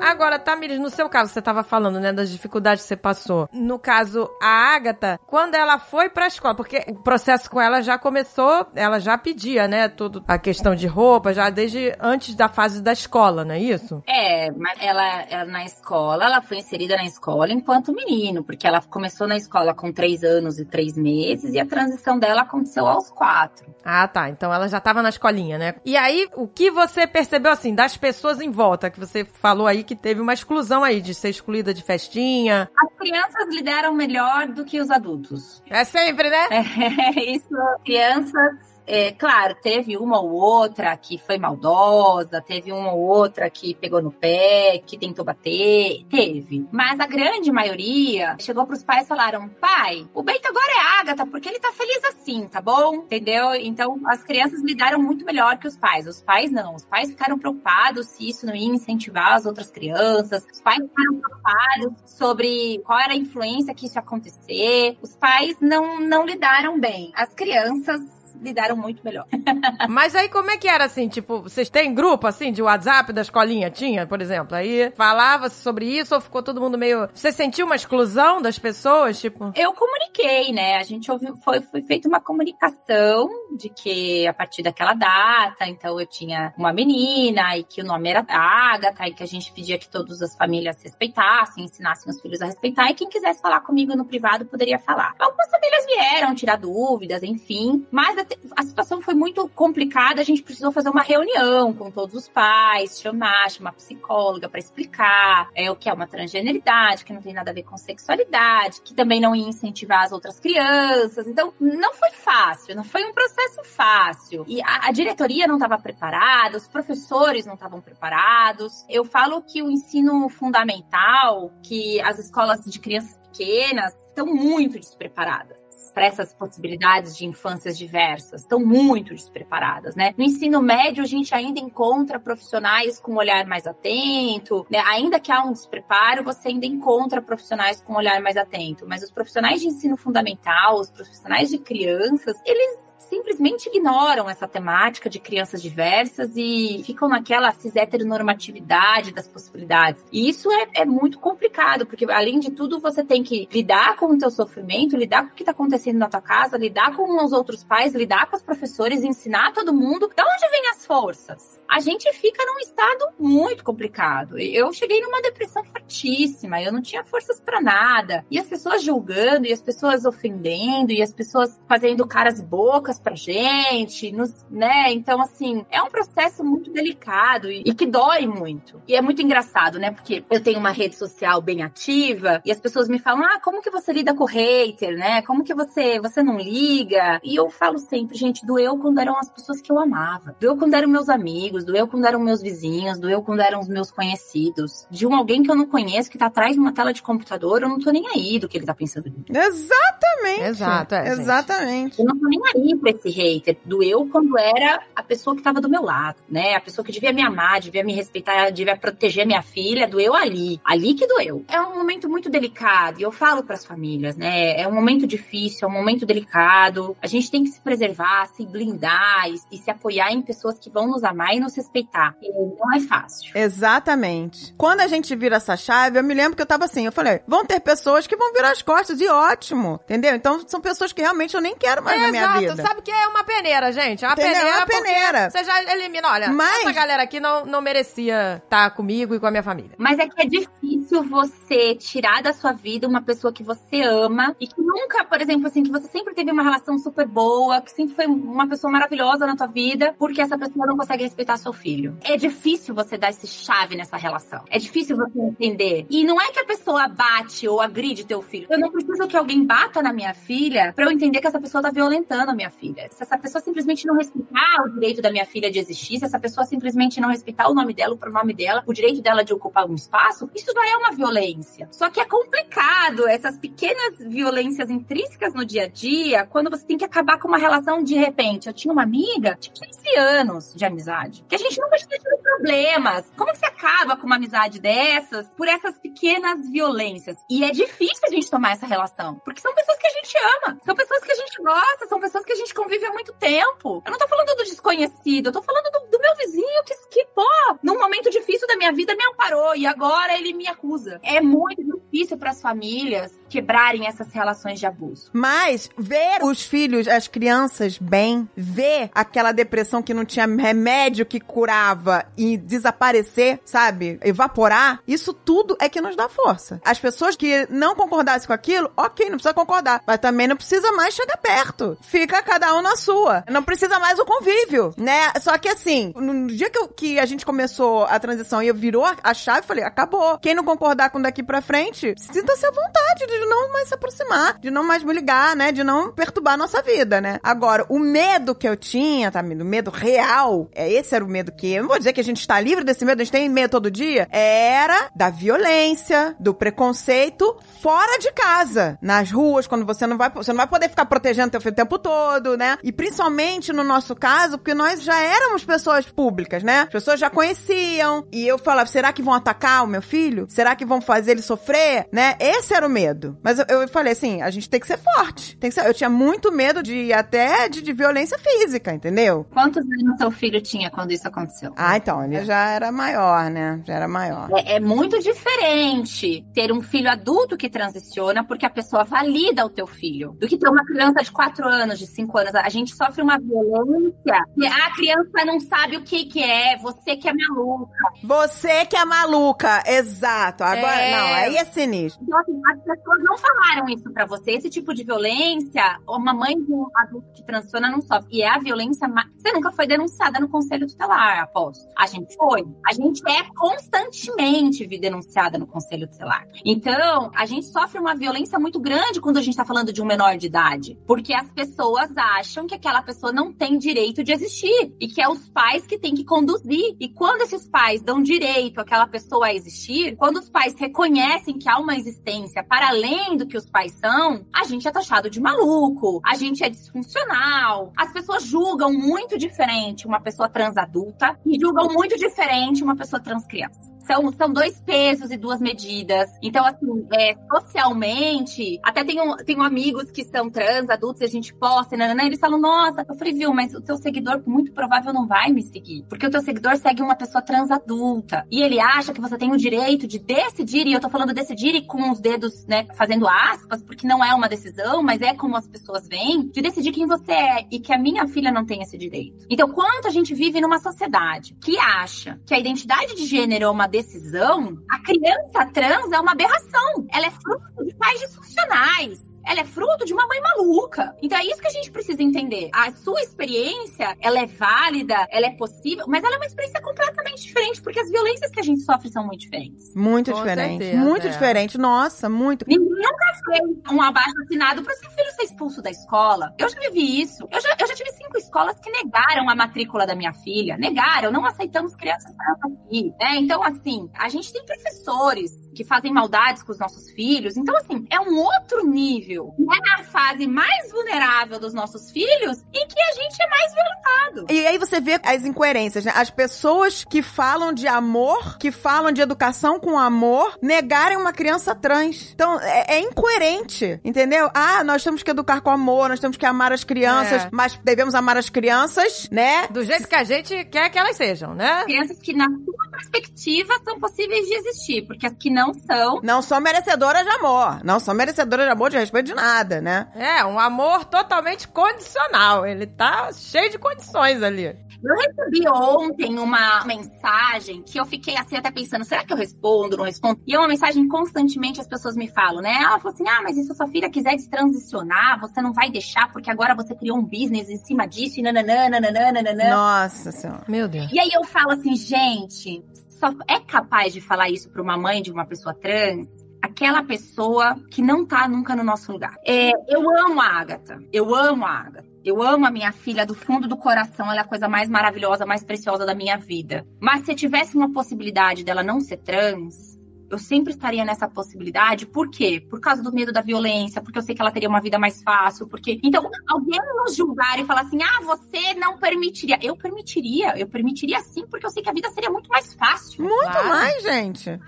Agora, Tamires, no seu caso, você tava falando, né, das dificuldades que você passou. No caso, a Agatha, quando ela foi pra escola, porque o processo com ela já começou, ela já pedia, né, tudo, a questão de roupa, já desde antes da fase da escola, não é isso? É, mas ela, ela na escola, ela foi inserida na escola enquanto menino, porque ela começou na escola com três anos e três meses e a transição dela aconteceu aos quatro. Ah, tá. Então ela já tava na escolinha, né? E aí, o que você percebeu, assim, das pessoas em volta, que você falou aí que teve uma exclusão aí, de ser excluída de festinha. As crianças lideram melhor do que os adultos. É sempre, né? *laughs* É, isso, crianças É, claro, teve uma ou outra que foi maldosa, teve uma ou outra que pegou no pé, que tentou bater, teve. Mas a grande maioria chegou pros pais e falaram: pai, o Bento agora é Ágata, porque ele tá feliz assim, tá bom? Entendeu? Então as crianças lidaram muito melhor que os pais. Os pais não. Os pais ficaram preocupados se isso não ia incentivar as outras crianças. Os pais ficaram preocupados sobre qual era a influência que isso ia acontecer. Os pais não, não lidaram bem. As crianças lidaram muito melhor. *laughs* Mas aí como é que era assim? Tipo, vocês têm grupo assim de WhatsApp da escolinha? Tinha, por exemplo? Aí falava sobre isso ou ficou todo mundo meio. Você sentiu uma exclusão das pessoas? Tipo. Eu comuniquei, né? A gente ouviu, foi, foi feita uma comunicação de que a partir daquela data, então eu tinha uma menina e que o nome era Agatha e que a gente pedia que todas as famílias respeitassem, ensinassem os filhos a respeitar e quem quisesse falar comigo no privado poderia falar. Algumas famílias vieram tirar dúvidas, enfim, mas a situação foi muito complicada, a gente precisou fazer uma reunião com todos os pais, chamar, chamar psicóloga para explicar é, o que é uma transgeneridade, que não tem nada a ver com sexualidade, que também não ia incentivar as outras crianças. Então, não foi fácil, não foi um processo fácil. E a, a diretoria não estava preparada, os professores não estavam preparados. Eu falo que o ensino fundamental, que as escolas de crianças pequenas estão muito despreparadas para essas possibilidades de infâncias diversas, estão muito despreparadas, né? No ensino médio, a gente ainda encontra profissionais com um olhar mais atento, né? Ainda que há um despreparo, você ainda encontra profissionais com um olhar mais atento, mas os profissionais de ensino fundamental, os profissionais de crianças, eles simplesmente ignoram essa temática de crianças diversas e ficam naquela cis heteronormatividade das possibilidades. E isso é, é muito complicado, porque além de tudo, você tem que lidar com o teu sofrimento, lidar com o que está acontecendo na tua casa, lidar com os outros pais, lidar com os professores, ensinar todo mundo. De onde vêm as forças? A gente fica num estado muito complicado. Eu cheguei numa depressão fortíssima, eu não tinha forças para nada. E as pessoas julgando, e as pessoas ofendendo, e as pessoas fazendo caras bocas pra gente, nos, né? Então, assim, é um processo muito delicado e, e, que dói muito. E é muito engraçado, né? Porque eu tenho uma rede social bem ativa e as pessoas me falam: ah, como que você lida com o hater, né? Como que você, você não liga? E eu falo sempre, gente, doeu quando eram as pessoas que eu amava. Doeu quando eram meus amigos, doeu quando eram meus vizinhos, doeu quando eram os meus conhecidos. De um alguém que eu não conheço, que tá atrás de uma tela de computador, eu não tô nem aí do que ele tá pensando. Exatamente. Exato, é, Exatamente. Eu não tô nem aí pra esse hater. Doeu quando era a pessoa que tava do meu lado, né? A pessoa que devia me amar, devia me respeitar, devia proteger minha filha, doeu ali. Ali que doeu. É um momento muito delicado e eu falo para as famílias, né? É um momento difícil, é um momento delicado. A gente tem que se preservar, se blindar e, e se apoiar em pessoas que vão nos amar e nos respeitar. E não é fácil. Exatamente. Quando a gente vira essa chave, eu me lembro que eu tava assim, eu falei, vão ter pessoas que vão virar as costas e ótimo, entendeu? Então são pessoas que realmente eu nem quero mais é, na minha exato. vida. Sabe que é uma peneira, gente. É uma Entendeu? peneira. É uma porque peneira. Você já elimina. Olha, Mas- essa galera aqui não, não merecia estar comigo e com a minha família. Mas é que é difícil você tirar da sua vida uma pessoa que você ama e que nunca, por exemplo, assim, que você sempre teve uma relação super boa, que sempre foi uma pessoa maravilhosa na tua vida, porque essa pessoa não consegue respeitar seu filho. É difícil você dar esse chave nessa relação. É difícil você entender. E não é que a pessoa bate ou agride teu filho. Eu não preciso que alguém bata na minha filha pra eu entender que essa pessoa tá violentando a minha filha. Se essa pessoa simplesmente não respeitar o direito da minha filha de existir, se essa pessoa simplesmente não respeitar o nome dela, o pronome dela, o direito dela de ocupar um espaço, isso já é uma violência. Só que é complicado essas pequenas violências intrínsecas no dia a dia, quando você tem que acabar com uma relação de repente. Eu tinha uma amiga de 15 anos de amizade, que a gente nunca tinha tido problemas. Como que você acaba com uma amizade dessas por essas pequenas violências? E é difícil a gente tomar essa relação, porque são pessoas que a gente ama, são pessoas que a gente gosta, são pessoas que a gente convive há muito tempo. Eu não tô falando do desconhecido, eu tô falando do, do meu vizinho que, que, pô, num momento difícil da minha vida me amparou e agora ele me acusa. É muito difícil para as famílias quebrarem essas relações de abuso. Mas ver os filhos, as crianças bem, ver aquela depressão que não tinha remédio que curava e desaparecer, sabe? Evaporar, isso tudo é que nos dá força. As pessoas que não concordassem com aquilo, ok, não precisa concordar, mas também não precisa mais chegar perto. Fica cada um na sua. Não precisa mais o convívio, né? Só que assim, no dia que, eu- que a gente começou a transição e eu virou a, chave, falei, acabou. Quem não concordar com daqui pra frente, sinta-se à vontade de de não mais se aproximar, de não mais me ligar, né? De não perturbar a nossa vida, né? Agora, o medo que eu tinha, tá? O medo real, é esse era o medo que. Eu não vou dizer que a gente está livre desse medo, a gente tem medo todo dia. Era da violência, do preconceito fora de casa. Nas ruas, quando você não vai. Você não vai poder ficar protegendo teu filho o tempo todo, né? E principalmente no nosso caso, porque nós já éramos pessoas públicas, né? As pessoas já conheciam. E eu falava, será que vão atacar o meu filho? Será que vão fazer ele sofrer? Né? Esse era o medo. Mas eu, eu falei assim, a gente tem que ser forte. Tem que ser, eu tinha muito medo de até de, de violência física, entendeu? Quantos anos seu filho tinha quando isso aconteceu? Ah, então, ele já era maior, né? Já era maior. É, é muito diferente ter um filho adulto que transiciona porque a pessoa valida o teu filho do que ter uma criança de 4 anos, de 5 anos. A gente sofre uma violência. A criança não sabe o que que é, você que é maluca. Você que é maluca, exato. Agora, É. não, aí é sinistro. Então, assim, as pessoas não falaram isso pra você. Esse tipo de violência, uma mãe de um adulto que transiciona não sofre. E é a violência. Você nunca foi denunciada no conselho tutelar, aposto. A gente foi. A gente é constantemente denunciada no conselho tutelar. Então, a gente sofre uma violência muito grande quando a gente tá falando de um menor de idade. Porque as pessoas acham que aquela pessoa não tem direito de existir. E que é os pais que têm que conduzir. E quando esses pais dão direito àquela pessoa a existir, quando os pais reconhecem que há uma existência para além do que os pais são, a gente é taxado de maluco, a gente é disfuncional. As pessoas julgam muito diferente uma pessoa trans adulta e julgam muito diferente uma pessoa trans criança. São, são dois pesos e duas medidas. Então, assim, é, socialmente, até tenho, tenho amigos que são trans, adultos, e a gente posta, né, né, eles falam, nossa, eu falei, viu, mas o teu seguidor, muito provável, não vai me seguir. Porque o teu seguidor segue uma pessoa trans adulta. E ele acha que você tem o direito de decidir, e eu tô falando decidir e com os dedos, né, fazendo aspas, porque não é uma decisão, mas é como as pessoas veem, de decidir quem você é. E que a minha filha não tem esse direito. Então, quanto a gente vive numa sociedade que acha que a identidade de gênero é uma decisão, a criança trans é uma aberração. Ela é fruto de pais disfuncionais. Ela é fruto de uma mãe maluca. Então é isso que a gente precisa entender. A sua experiência, ela é válida, ela é possível, mas ela é uma experiência completamente diferente, porque as violências que a gente sofre são muito diferentes. Muito Com diferente. certeza, muito é. diferente. Nossa, muito. Ninguém nunca fez um abaixo assinado para seu filho ser expulso da escola. Eu já vivi isso. Eu já, eu já tive cinco escolas que negaram a matrícula da minha filha. Negaram, não aceitamos crianças aqui. né? Então, assim, a gente tem professores que fazem maldades com os nossos filhos. Então, assim, é um outro nível. É na fase mais vulnerável dos nossos filhos em que a gente é mais violentado. E aí você vê as incoerências, né? As pessoas que falam de amor, que falam de educação com amor, negarem uma criança trans. Então, é, é incoerente, entendeu? Ah, nós temos que educar com amor, nós temos que amar as crianças, É. mas devemos amar as crianças, né? Do jeito que a gente quer que elas sejam, né? Crianças que, na sua perspectiva, são possíveis de existir, porque as que não são, Não são merecedoras de amor. Não são merecedoras de amor, de respeito de nada, né? É, um amor totalmente condicional. Ele tá cheio de condições ali. Eu recebi ontem uma mensagem que eu fiquei assim até pensando, será que eu respondo, não respondo? E é uma mensagem que constantemente as pessoas me falam, né? Ela falou assim, ah, mas e se a sua filha quiser transicionar, você não vai deixar porque agora você criou um business em cima disso e nananã, nananã, nananã. Nossa senhora. Meu Deus. E aí eu falo assim, gente, só é capaz de falar isso pra uma mãe de uma pessoa trans? Aquela pessoa que não tá nunca no nosso lugar. É, eu amo a Agatha. Eu amo a Agatha. Eu amo a minha filha do fundo do coração. Ela é a coisa mais maravilhosa, mais preciosa da minha vida. Mas se tivesse uma possibilidade dela não ser trans, eu sempre estaria nessa possibilidade. Por quê? Por causa do medo da violência, porque eu sei que ela teria uma vida mais fácil, porque. Então, alguém nos julgar e falar assim: ah, você não permitiria. Eu permitiria, eu permitiria sim, porque eu sei que a vida seria muito mais fácil. Muito Claro. mais, gente.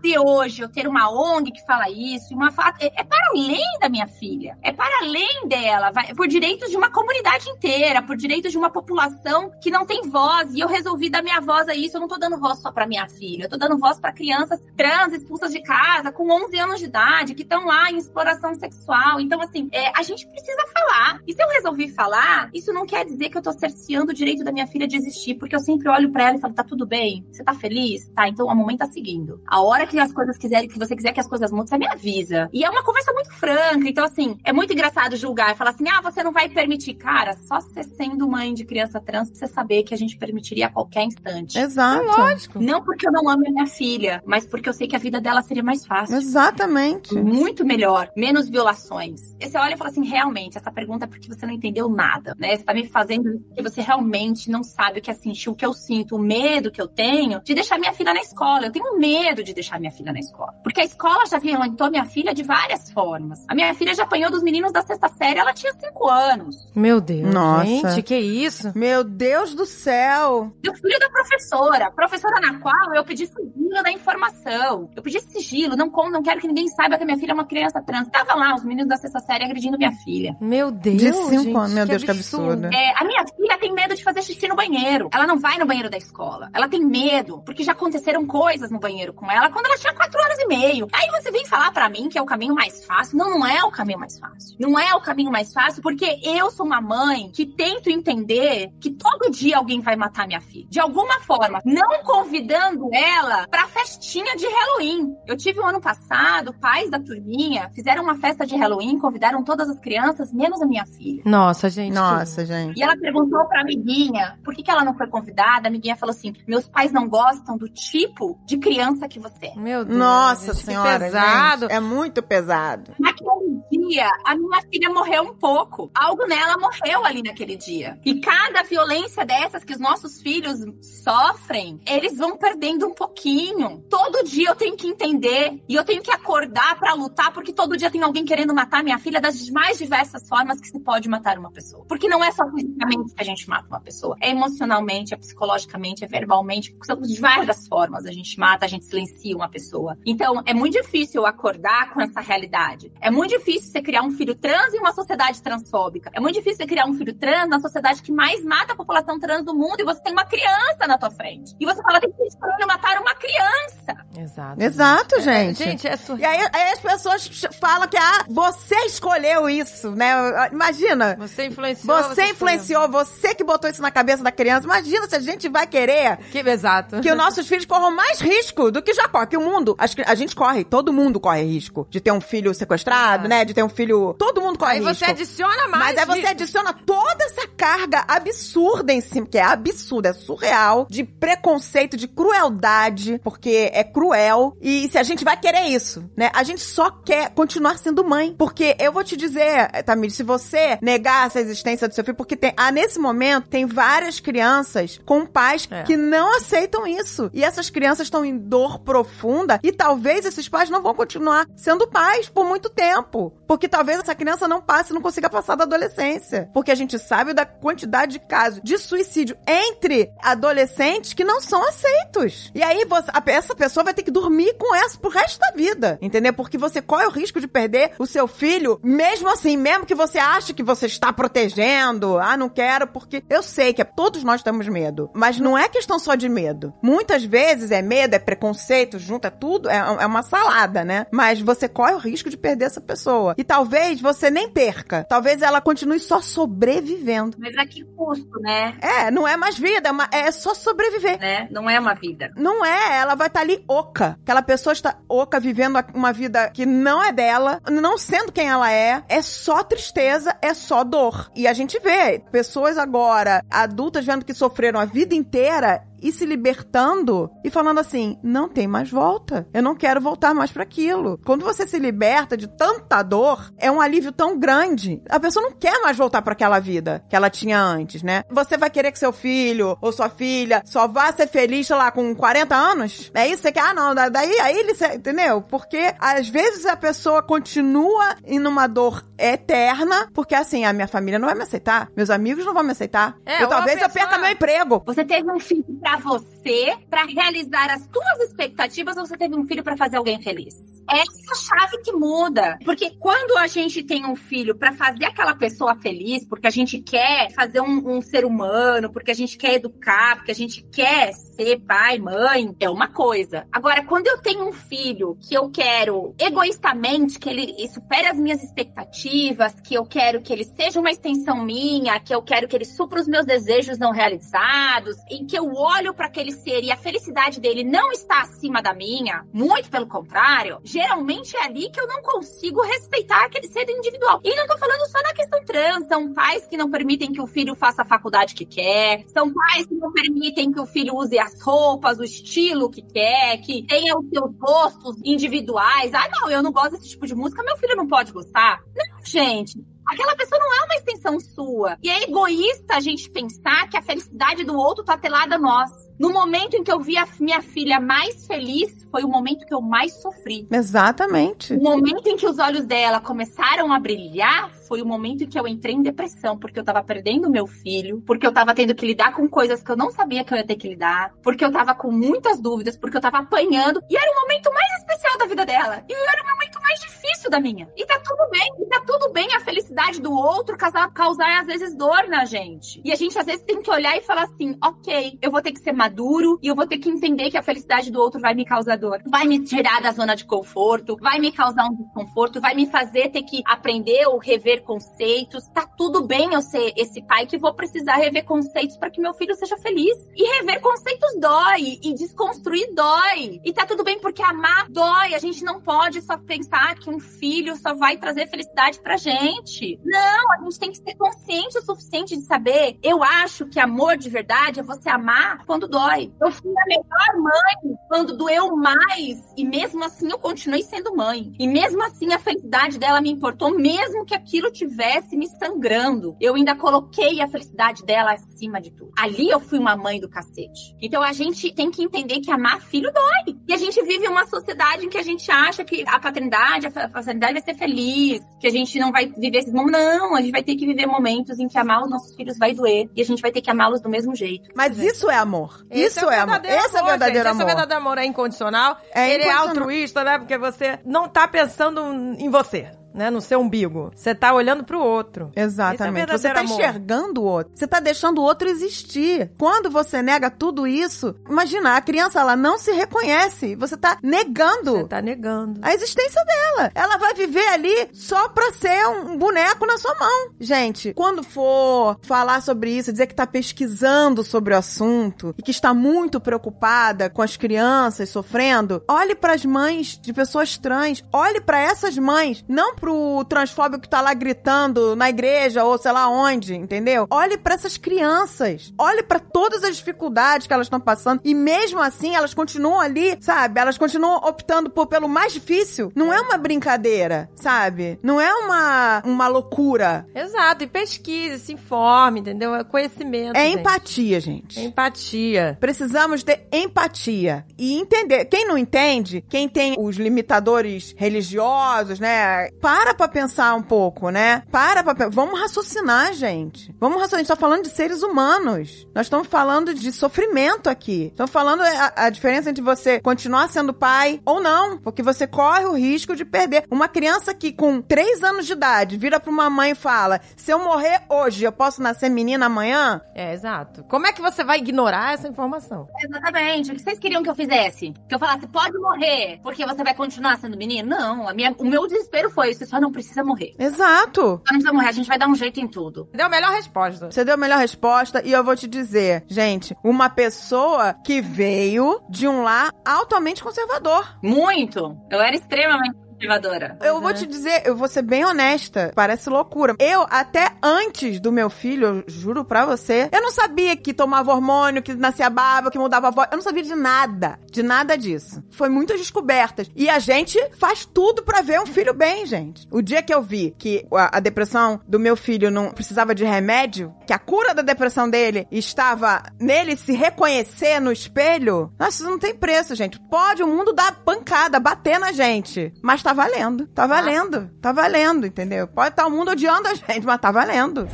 de hoje eu ter uma ONG que fala isso, uma é, é para além da minha filha, é para além dela, vai, por direitos de uma comunidade inteira, por direitos de uma população que não tem voz. E eu resolvi dar minha voz a isso. Eu não tô dando voz só para minha filha, eu tô dando voz para crianças trans expulsas de casa com 11 anos de idade que estão lá em exploração sexual. Então, assim, é, a gente precisa falar. E se eu resolvi falar, isso não quer dizer que eu tô cerceando o direito da minha filha de existir, porque eu sempre olho para ela e falo: tá tudo bem? Você tá feliz? Tá, então a mamãe tá seguindo. A hora que as coisas quiserem, que você quiser que as coisas mudem, você me avisa. E é uma conversa muito franca. Então, assim, é muito engraçado julgar e falar assim: ah, você não vai permitir. Cara, só você sendo mãe de criança trans pra você saber que a gente permitiria a qualquer instante. Exato. Lógico. Não porque eu não amo a minha filha, mas porque eu sei que a vida dela seria mais fácil. Exatamente. Muito melhor, menos violações. E você olha e fala assim, realmente, essa pergunta é porque você não entendeu nada, né? Você tá me fazendo que você realmente não sabe o que é sentir, o que eu sinto, o medo que eu tenho de deixar minha filha na escola. Eu tenho medo de deixar minha filha na escola. Porque a escola já violentou minha filha de várias formas. A minha filha já apanhou dos meninos da sexta série, ela tinha cinco anos. Meu Deus, Nossa. gente, que isso? Meu Deus do céu. E o filho da professora, professora na qual eu pedi sigilo da informação. Eu pedi sigilo, não, como, não quero que ninguém saiba que minha filha é uma criança trans. Tava lá os meninos da sexta série agredindo minha filha. Meu Deus, De cinco gente, anos. Meu Deus, que absurdo. É, a minha filha tem medo de fazer xixi no banheiro. Ela não vai no banheiro da escola. Ela tem medo, porque já aconteceram coisas no banheiro com ela quando ela tinha quatro anos e meio. Aí você vem falar pra mim que é o caminho mais fácil. Não, não é o caminho mais fácil. Não é o caminho mais fácil, porque eu sou uma mãe que tento entender que todo dia alguém vai matar minha filha. De alguma forma. Não convidando ela pra festinha de Halloween. Eu tive o ano passado, pais da turminha fizeram uma festa de Halloween, convidaram todas as crianças, menos a minha filha. Nossa, gente. Nossa, gente. E ela perguntou pra amiguinha por que, que ela não foi convidada. A amiguinha falou assim: meus pais não gostam do tipo de criança que você é. Meu Deus. Nossa gente, senhora, pesado. gente, é muito pesado. Naquele dia, a minha filha morreu um pouco. Algo nela morreu ali naquele dia. E cada violência dessas que os nossos filhos sofrem, eles vão perdendo um pouquinho. Todo dia eu tenho que entender e eu tenho que acordar pra lutar, porque todo dia tem alguém querendo matar minha filha das mais diversas formas que se pode matar uma pessoa. Porque não é só fisicamente que a gente mata uma pessoa, é emocionalmente, é psicologicamente, é verbalmente, são de várias formas a gente mata, a gente silencia uma pessoa. Então, é muito difícil acordar com essa realidade. É muito difícil você criar um filho trans em uma sociedade transfóbica. É muito difícil você criar um filho trans na sociedade que mais mata a população trans do mundo e você tem uma criança na tua frente. E você fala, tem que matar uma criança. Exato. Exato, É, gente. gente, é E surreal. aí, aí as pessoas falam que, ah, você escolheu isso, né? Imagina. Você influenciou. Você influenciou, você que botou isso na cabeça da criança. Imagina se a gente vai querer Que exato. que os nossos filhos corram mais risco do que já corre. Que o mundo, as a gente corre, todo mundo corre risco de ter um filho sequestrado, Ah. né? De ter um filho. Todo mundo corre Aí risco. você adiciona mais. Mas aí você risco. adiciona toda essa carga absurda em cima, que é absurda, é surreal, de preconceito, de crueldade, porque é cruel. E se a gente vai querer isso, né? A gente só quer continuar sendo mãe. Porque eu vou te dizer, Tamir, se você negar essa existência do seu filho, porque tem, ah, nesse momento, tem várias crianças com pais É. que não aceitam isso. E essas crianças estão em dor profunda e talvez esses pais não vão continuar sendo pais por muito tempo. Porque talvez essa criança não passe, não consiga passar da adolescência. Porque a gente sabe da quantidade de casos de suicídio entre adolescentes que não são aceitos. E aí você- essa pessoa vai ter que dormir com essa pro resto da vida. Entendeu? Porque você corre o risco de perder o seu filho, mesmo assim, mesmo que você ache que você está protegendo. Ah, não quero, porque eu sei que é- todos nós temos medo. Mas não é questão só de medo. Muitas vezes é medo, é preconceito, junta tudo, é, é uma salada, né? Mas você corre o risco de perder essa pessoa. E talvez você nem perca. Talvez ela continue só sobrevivendo. Mas a que custo, né? É, não é mais vida, é, é só sobreviver. né? Não é uma vida. Não é, ela vai estar ali oca. Aquela pessoa está oca, vivendo uma vida que não é dela, não sendo quem ela é. É só tristeza, é só dor. E a gente vê pessoas agora, adultas, vendo que sofreram a vida inteira e se libertando e falando assim: não tem mais volta. Eu não quero voltar mais para aquilo. Quando você se liberta de tanta dor, é um alívio tão grande. A pessoa não quer mais voltar para aquela vida que ela tinha antes, né? Você vai querer que seu filho ou sua filha só vá ser feliz, sei lá, com 40 anos? É isso? Você quer? Ah, não. da- Daí, aí ele, se- entendeu? Porque às vezes a pessoa continua em uma dor eterna, porque assim, a minha família não vai me aceitar, meus amigos não vão me aceitar. É, eu talvez eu pessoa- perca meu emprego. Você teve um filho pra você, pra realizar as tuas expectativas, ou você teve um filho pra fazer alguém feliz? É essa chave que muda. Porque quando a gente tem um filho pra fazer aquela pessoa feliz, porque a gente quer fazer um, um ser humano, porque a gente quer educar, porque a gente quer ser pai, mãe, é uma coisa. Agora, quando eu tenho um filho que eu quero egoístamente que ele supere as minhas expectativas, que eu quero que ele seja uma extensão minha, que eu quero que ele supra os meus desejos não realizados, em que eu olho para aquele ser e a felicidade dele não está acima da minha, muito pelo contrário, geralmente é ali que eu não consigo respeitar aquele ser individual. E não tô falando só na questão trans, são pais que não permitem que o filho faça a faculdade que quer, são pais que não permitem que o filho use as roupas, o estilo que quer, que tenha os seus gostos individuais. Ah, não, eu não gosto desse tipo de música, meu filho não pode gostar. Não, gente. Aquela pessoa não é uma extensão sua. E é egoísta a gente pensar que a felicidade do outro tá atrelada a nós. No momento em que eu vi a minha filha mais feliz, foi o momento que eu mais sofri. Exatamente. O momento em que os olhos dela começaram a brilhar foi o momento em que eu entrei em depressão, porque eu tava perdendo meu filho, porque eu tava tendo que lidar com coisas que eu não sabia que eu ia ter que lidar, porque eu tava com muitas dúvidas, porque eu tava apanhando, e era o momento mais especial da vida dela. E era o momento mais difícil da minha. E tá tudo bem, e tá tudo bem a felicidade do outro causar, causar às vezes dor na gente. E a gente às vezes tem que olhar e falar assim: ok, eu vou ter que ser maduro e eu vou ter que entender que a felicidade do outro vai me causar dor, vai me tirar da zona de conforto, vai me causar um desconforto, vai me fazer ter que aprender ou rever conceitos. Tá tudo bem eu ser esse pai que vou precisar rever conceitos para que meu filho seja feliz. E rever conceitos dói, e desconstruir dói. E tá tudo bem porque amar dói. A gente não pode só pensar que um filho só vai trazer felicidade pra gente. Não, a gente tem que ser consciente o suficiente de saber. Eu acho que amor de verdade é você amar quando dói. Eu fui a melhor mãe quando doeu mais. E mesmo assim eu continuei sendo mãe. E mesmo assim a felicidade dela me importou, mesmo que aquilo tivesse me sangrando. Eu ainda coloquei a felicidade dela acima de tudo. Ali eu fui uma mãe do cacete. Então a gente tem que entender que amar filho dói. E a gente vive uma sociedade em que a gente acha que a paternidade, a paternidade vai ser feliz, que a gente não vai viver esses momentos. Não, a gente vai ter que viver momentos em que amar os nossos filhos vai doer. E a gente vai ter que amá-los do mesmo jeito. Mas isso é amor. Esse isso é, é, amor. Esse é verdadeiro amor. Esse é verdadeiro amor. É incondicional. É Ele é incondicional. altruísta, né? Porque você não tá pensando em você. Né, no seu umbigo. Você tá olhando pro outro. Exatamente. Esse você é tá amor. enxergando o outro. Você tá deixando o outro existir. Quando você nega tudo isso, imagina, a criança ela não se reconhece. Você tá negando Você tá negando. a existência dela. Ela vai viver ali só pra ser um boneco na sua mão. Gente, quando for falar sobre isso, dizer que tá pesquisando sobre o assunto e que está muito preocupada com as crianças sofrendo, olhe pras mães de pessoas trans, olhe pra essas mães, não pro transfóbico que tá lá gritando na igreja ou sei lá onde, entendeu? Olhe pra essas crianças, olhe pra todas as dificuldades que elas estão passando e mesmo assim elas continuam ali, sabe? Elas continuam optando por, pelo mais difícil. Não é uma brincadeira, sabe? Não é uma, uma loucura. Exato. E pesquise, se informe, entendeu? É conhecimento. É gente. empatia, gente. É empatia. Precisamos ter empatia e entender. Quem não entende, quem tem os limitadores religiosos, né? Para pra pensar um pouco, né? Para pra Vamos raciocinar, gente. Vamos raciocinar. A gente tá falando de seres humanos. Nós estamos falando de sofrimento aqui. Estamos falando a, a diferença entre você continuar sendo pai ou não. Porque você corre o risco de perder. Uma criança que com 3 anos de idade vira pra uma mãe e fala: se eu morrer hoje, eu posso nascer menina amanhã? É, exato. Como é que você vai ignorar essa informação? Exatamente. O que vocês queriam que eu fizesse? Que eu falasse, pode morrer, porque você vai continuar sendo menino? Não, a minha, o meu desespero foi, você só não precisa morrer. Exato. Só não precisa morrer, a gente vai dar um jeito em tudo. Deu a melhor resposta. Você deu a melhor resposta e eu vou te dizer, gente, uma pessoa que veio de um lar altamente conservador. Muito. Eu era extremamente conservadora. Eu vou te dizer, eu vou ser bem honesta, parece loucura. Eu, até antes do meu filho, eu juro pra você, eu não sabia que tomava hormônio, que nascia barba, que mudava a voz. Eu não sabia de nada, de nada disso. Foi muitas descobertas. E a gente faz tudo pra ver um filho bem, gente. O dia que eu vi que a, a depressão do meu filho não precisava de remédio, que a cura da depressão dele estava nele se reconhecer no espelho, nossa, isso não tem preço, gente. Pode o mundo dar pancada, bater na gente, mas tá valendo. Tá valendo. Tá valendo, entendeu? Pode estar o mundo odiando a gente, mas tá valendo.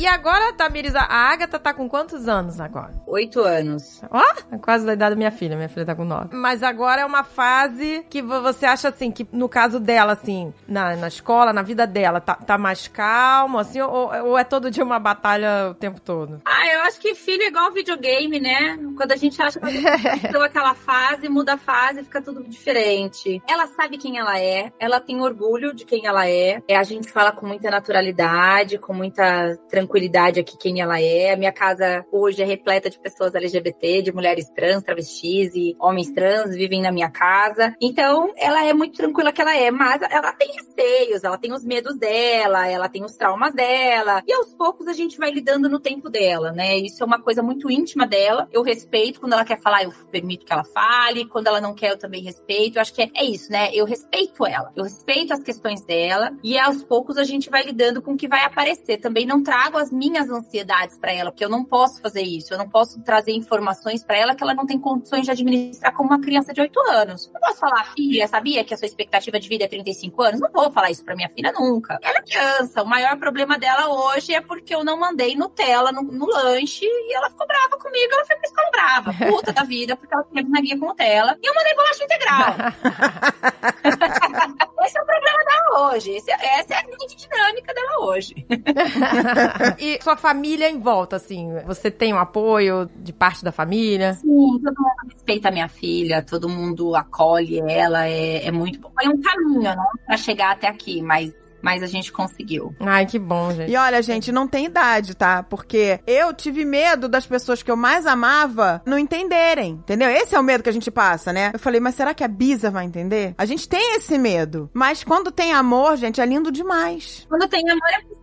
E agora, Tamires, a Agatha tá com quantos anos agora? Oito anos. Ó, é quase da idade da minha filha. Minha filha tá com nove. Mas agora é uma fase que vo- você acha, assim, que no caso dela, assim, na, na escola, na vida dela, tá, tá mais calmo, assim, ou, ou é todo dia uma batalha o tempo todo? Ah, eu acho que filho é igual videogame, né? Quando a gente acha que *laughs* deu aquela fase, muda a fase, fica tudo diferente. Ela sabe quem ela é, ela tem orgulho de quem ela é. É, A gente fala com muita naturalidade, com muita tranquilidade tranquilidade aqui quem ela é. A minha casa hoje é repleta de pessoas LGBT, de mulheres trans, travestis e homens trans vivem na minha casa. Então, ela é muito tranquila que ela é, mas ela tem receios, ela tem os medos dela, ela tem os traumas dela. E aos poucos a gente vai lidando no tempo dela, né? Isso é uma coisa muito íntima dela. Eu respeito quando ela quer falar, eu permito que ela fale. Quando ela não quer, eu também respeito. Eu acho que é, é isso, né? Eu respeito ela. Eu respeito as questões dela e aos poucos a gente vai lidando com o que vai aparecer. Também não trago as minhas ansiedades para ela, porque eu não posso fazer isso. Eu não posso trazer informações para ela que ela não tem condições de administrar como uma criança de 8 anos. Não posso falar, filha, sabia que a sua expectativa de vida é 35 anos? Não vou falar isso para minha filha nunca. Ela é criança. O maior problema dela hoje é porque eu não mandei Nutella no, no lanche e ela ficou brava comigo. Ela foi pra escola brava, puta da vida, porque ela queria bisnaguinha com Nutella. E eu mandei bolacha integral. *laughs* *laughs* Esse é o problema dela hoje. Esse, essa é a grande dinâmica dela hoje. *laughs* e sua família em volta, assim, você tem um apoio de parte da família? Sim, todo mundo respeita a minha filha, todo mundo acolhe ela, é, é muito bom. Foi um caminho, né, pra chegar até aqui, mas mas a gente conseguiu. Ai, que bom, gente. E olha, gente, não tem idade, tá? Porque eu tive medo das pessoas que eu mais amava não entenderem, entendeu? Esse é o medo que a gente passa, né? Eu falei, mas será que a Bisa vai entender? A gente tem esse medo. Mas quando tem amor, gente, é lindo demais. Quando tem amor é possível,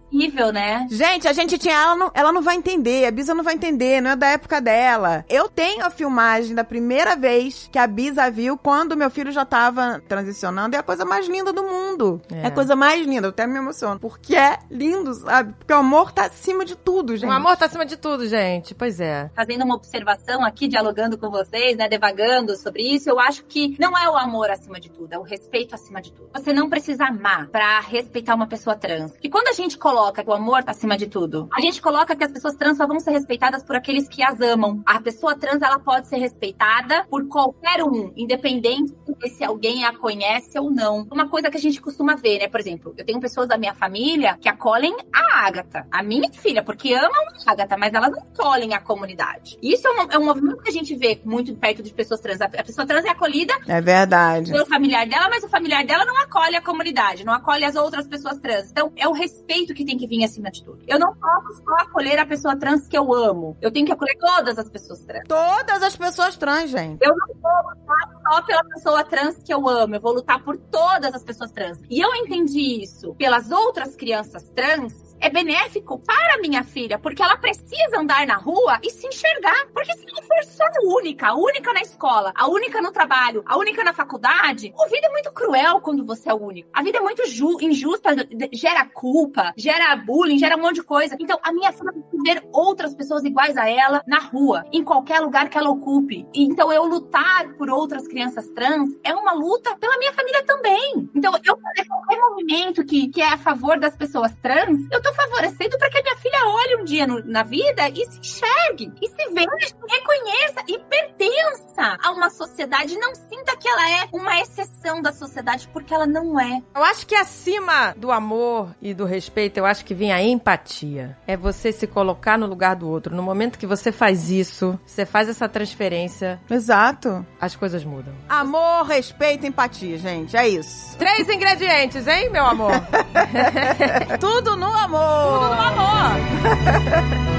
né? Gente, a gente tinha. Ela não, ela não vai entender, a Bisa não vai entender, não é da época dela. Eu tenho a filmagem da primeira vez que a Bisa viu quando meu filho já tava transicionando. É a coisa mais linda do mundo. É, é a coisa mais linda. Eu até me emociono. Porque é lindo, sabe? Porque o amor tá acima de tudo, gente. O amor tá acima de tudo, gente. Pois é. Fazendo uma observação aqui, dialogando com vocês, né? Devagando sobre isso, eu acho que não é o amor acima de tudo, é o respeito acima de tudo. Você não precisa amar para respeitar uma pessoa trans. E quando a gente coloca coloca o amor acima de tudo. A gente coloca que as pessoas trans só vão ser respeitadas por aqueles que as amam. A pessoa trans, ela pode ser respeitada por qualquer um, independente de se alguém a conhece ou não. Uma coisa que a gente costuma ver, né? Por exemplo, eu tenho pessoas da minha família que acolhem a Agatha, a minha filha, porque amam a Agatha, mas elas não acolhem a comunidade. Isso é um, é um movimento que a gente vê muito perto de pessoas trans. A pessoa trans é acolhida. É verdade. Pelo familiar dela, mas o familiar dela não acolhe a comunidade, não acolhe as outras pessoas trans. Então, é o respeito que tem que vir acima de tudo. Eu não posso só acolher a pessoa trans que eu amo. Eu tenho que acolher todas as pessoas trans. Todas as pessoas trans, gente. Eu não vou lutar só pela pessoa trans que eu amo. Eu vou lutar por todas as pessoas trans. E eu entendi isso pelas outras crianças trans é benéfico para minha filha, porque ela precisa andar na rua e se enxergar. Porque se ela for só a única, a única na escola, a única no trabalho, a única na faculdade, a vida é muito cruel quando você é o único. A vida é muito injusta, gera culpa, gera bullying, gera um monte de coisa. Então, a minha filha precisa ver outras pessoas iguais a ela na rua, em qualquer lugar que ela ocupe. Então, eu lutar por outras crianças trans é uma luta pela minha família também. Então, eu fazer qualquer movimento que, que é a favor das pessoas trans, eu tô favorecendo para que a minha filha olhe um dia no, na vida e se enxergue, e se veja, reconheça e pertença a uma sociedade. Não sinta que ela é uma exceção da sociedade, porque ela não é. Eu acho que acima do amor e do respeito, eu acho que vem a empatia. É você se colocar no lugar do outro. No momento que você faz isso, você faz essa transferência. Exato. As coisas mudam. Amor, respeito, empatia, gente. É isso. Três ingredientes, hein, meu amor? *laughs* *laughs* Tudo no amor. Tudo no amor.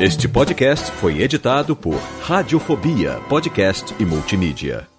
Este podcast foi editado por Radiofobia, podcast e multimídia.